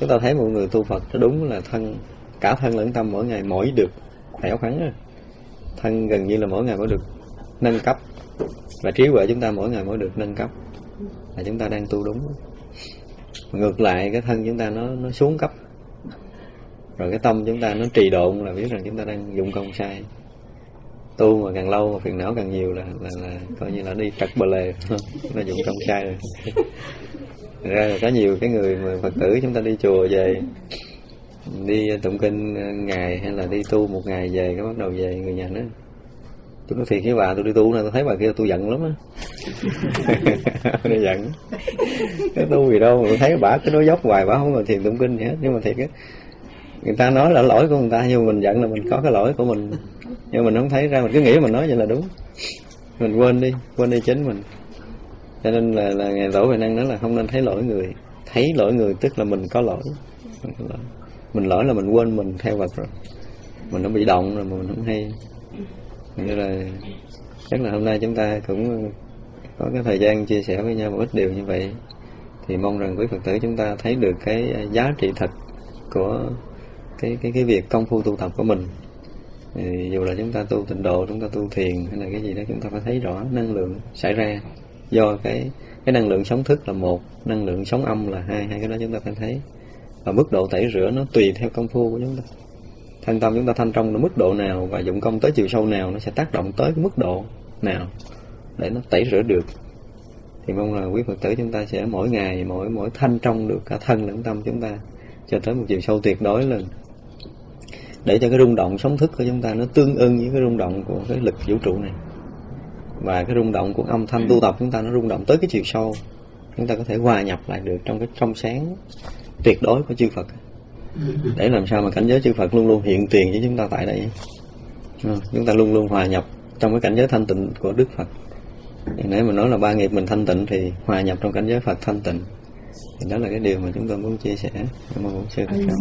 chúng ta thấy một người tu Phật nó đúng là thân, cả thân lẫn tâm mỗi ngày mỗi được khỏe khoắn rồi thân gần như là mỗi ngày mỗi được nâng cấp. Và trí huệ chúng ta mỗi ngày mỗi được nâng cấp. Là chúng ta đang tu đúng. Ngược lại, cái thân chúng ta nó nó xuống cấp rồi cái tâm chúng ta nó trì độn là biết rằng chúng ta đang dụng công sai. Tu mà càng lâu mà phiền não càng nhiều là là, là coi như là đi trật bờ lề. <laughs> Nó dụng công sai rồi. <laughs> Ra là có nhiều cái người mà phật tử chúng ta đi chùa về đi tụng kinh ờ, ngày hay là đi tu một ngày về cái bắt đầu về người nhà nói tôi nói thiệt với bà tôi đi tu này tôi thấy bà kia tôi giận lắm á. <laughs> Tôi giận. Cái tu gì đâu mà tôi thấy bà cứ nói dốc hoài bà không còn thiền tụng kinh gì hết. Nhưng mà thiệt á người ta nói là lỗi của người ta nhưng mà mình giận là mình có cái lỗi của mình. Nhưng mình không thấy ra mình cứ nghĩ mình nói vậy là đúng. Mình quên đi quên đi chính mình. Cho nên là, là ngày tổ về năng nói là không nên thấy lỗi người. Thấy lỗi người tức là mình có lỗi. Mình lỗi là mình quên mình theo vật rồi. Mình nó bị động rồi mà mình không hay. Như là chắc là hôm nay chúng ta cũng có cái thời gian chia sẻ với nhau một ít điều như vậy. Thì mong rằng quý phật tử chúng ta thấy được cái giá trị thật của cái cái cái việc công phu tu tập của mình. Thì dù là chúng ta tu tịnh độ, chúng ta tu thiền hay là cái gì đó, chúng ta phải thấy rõ năng lượng xảy ra. Do cái cái năng lượng sống thức là một, năng lượng sống âm là hai hai cái đó chúng ta phải thấy. Và mức độ tẩy rửa nó tùy theo công phu của chúng ta. Thân tâm chúng ta thanh trong nó mức độ nào và dụng công tới chiều sâu nào nó sẽ tác động tới cái mức độ nào để nó tẩy rửa được. Thì mong là quý phật tử chúng ta sẽ mỗi ngày, mỗi mỗi thanh trong được cả thân lẫn tâm chúng ta cho tới một chiều sâu tuyệt đối lên để cho cái rung động sống thức của chúng ta nó tương ưng với cái rung động của cái lực vũ trụ này. Và cái rung động của âm thanh tu tập chúng ta nó rung động tới cái chiều sâu. Chúng ta có thể hòa nhập lại được trong cái trong sáng tuyệt đối của chư Phật. Để làm sao mà cảnh giới chư Phật luôn luôn hiện tiền với chúng ta tại đây. Chúng ta luôn luôn hòa nhập trong cái cảnh giới thanh tịnh của Đức Phật. Nếu mà nói là ba nghiệp mình thanh tịnh thì hòa nhập trong cảnh giới Phật thanh tịnh. Thì đó là cái điều mà chúng tôi muốn chia sẻ. Cảm ơn sư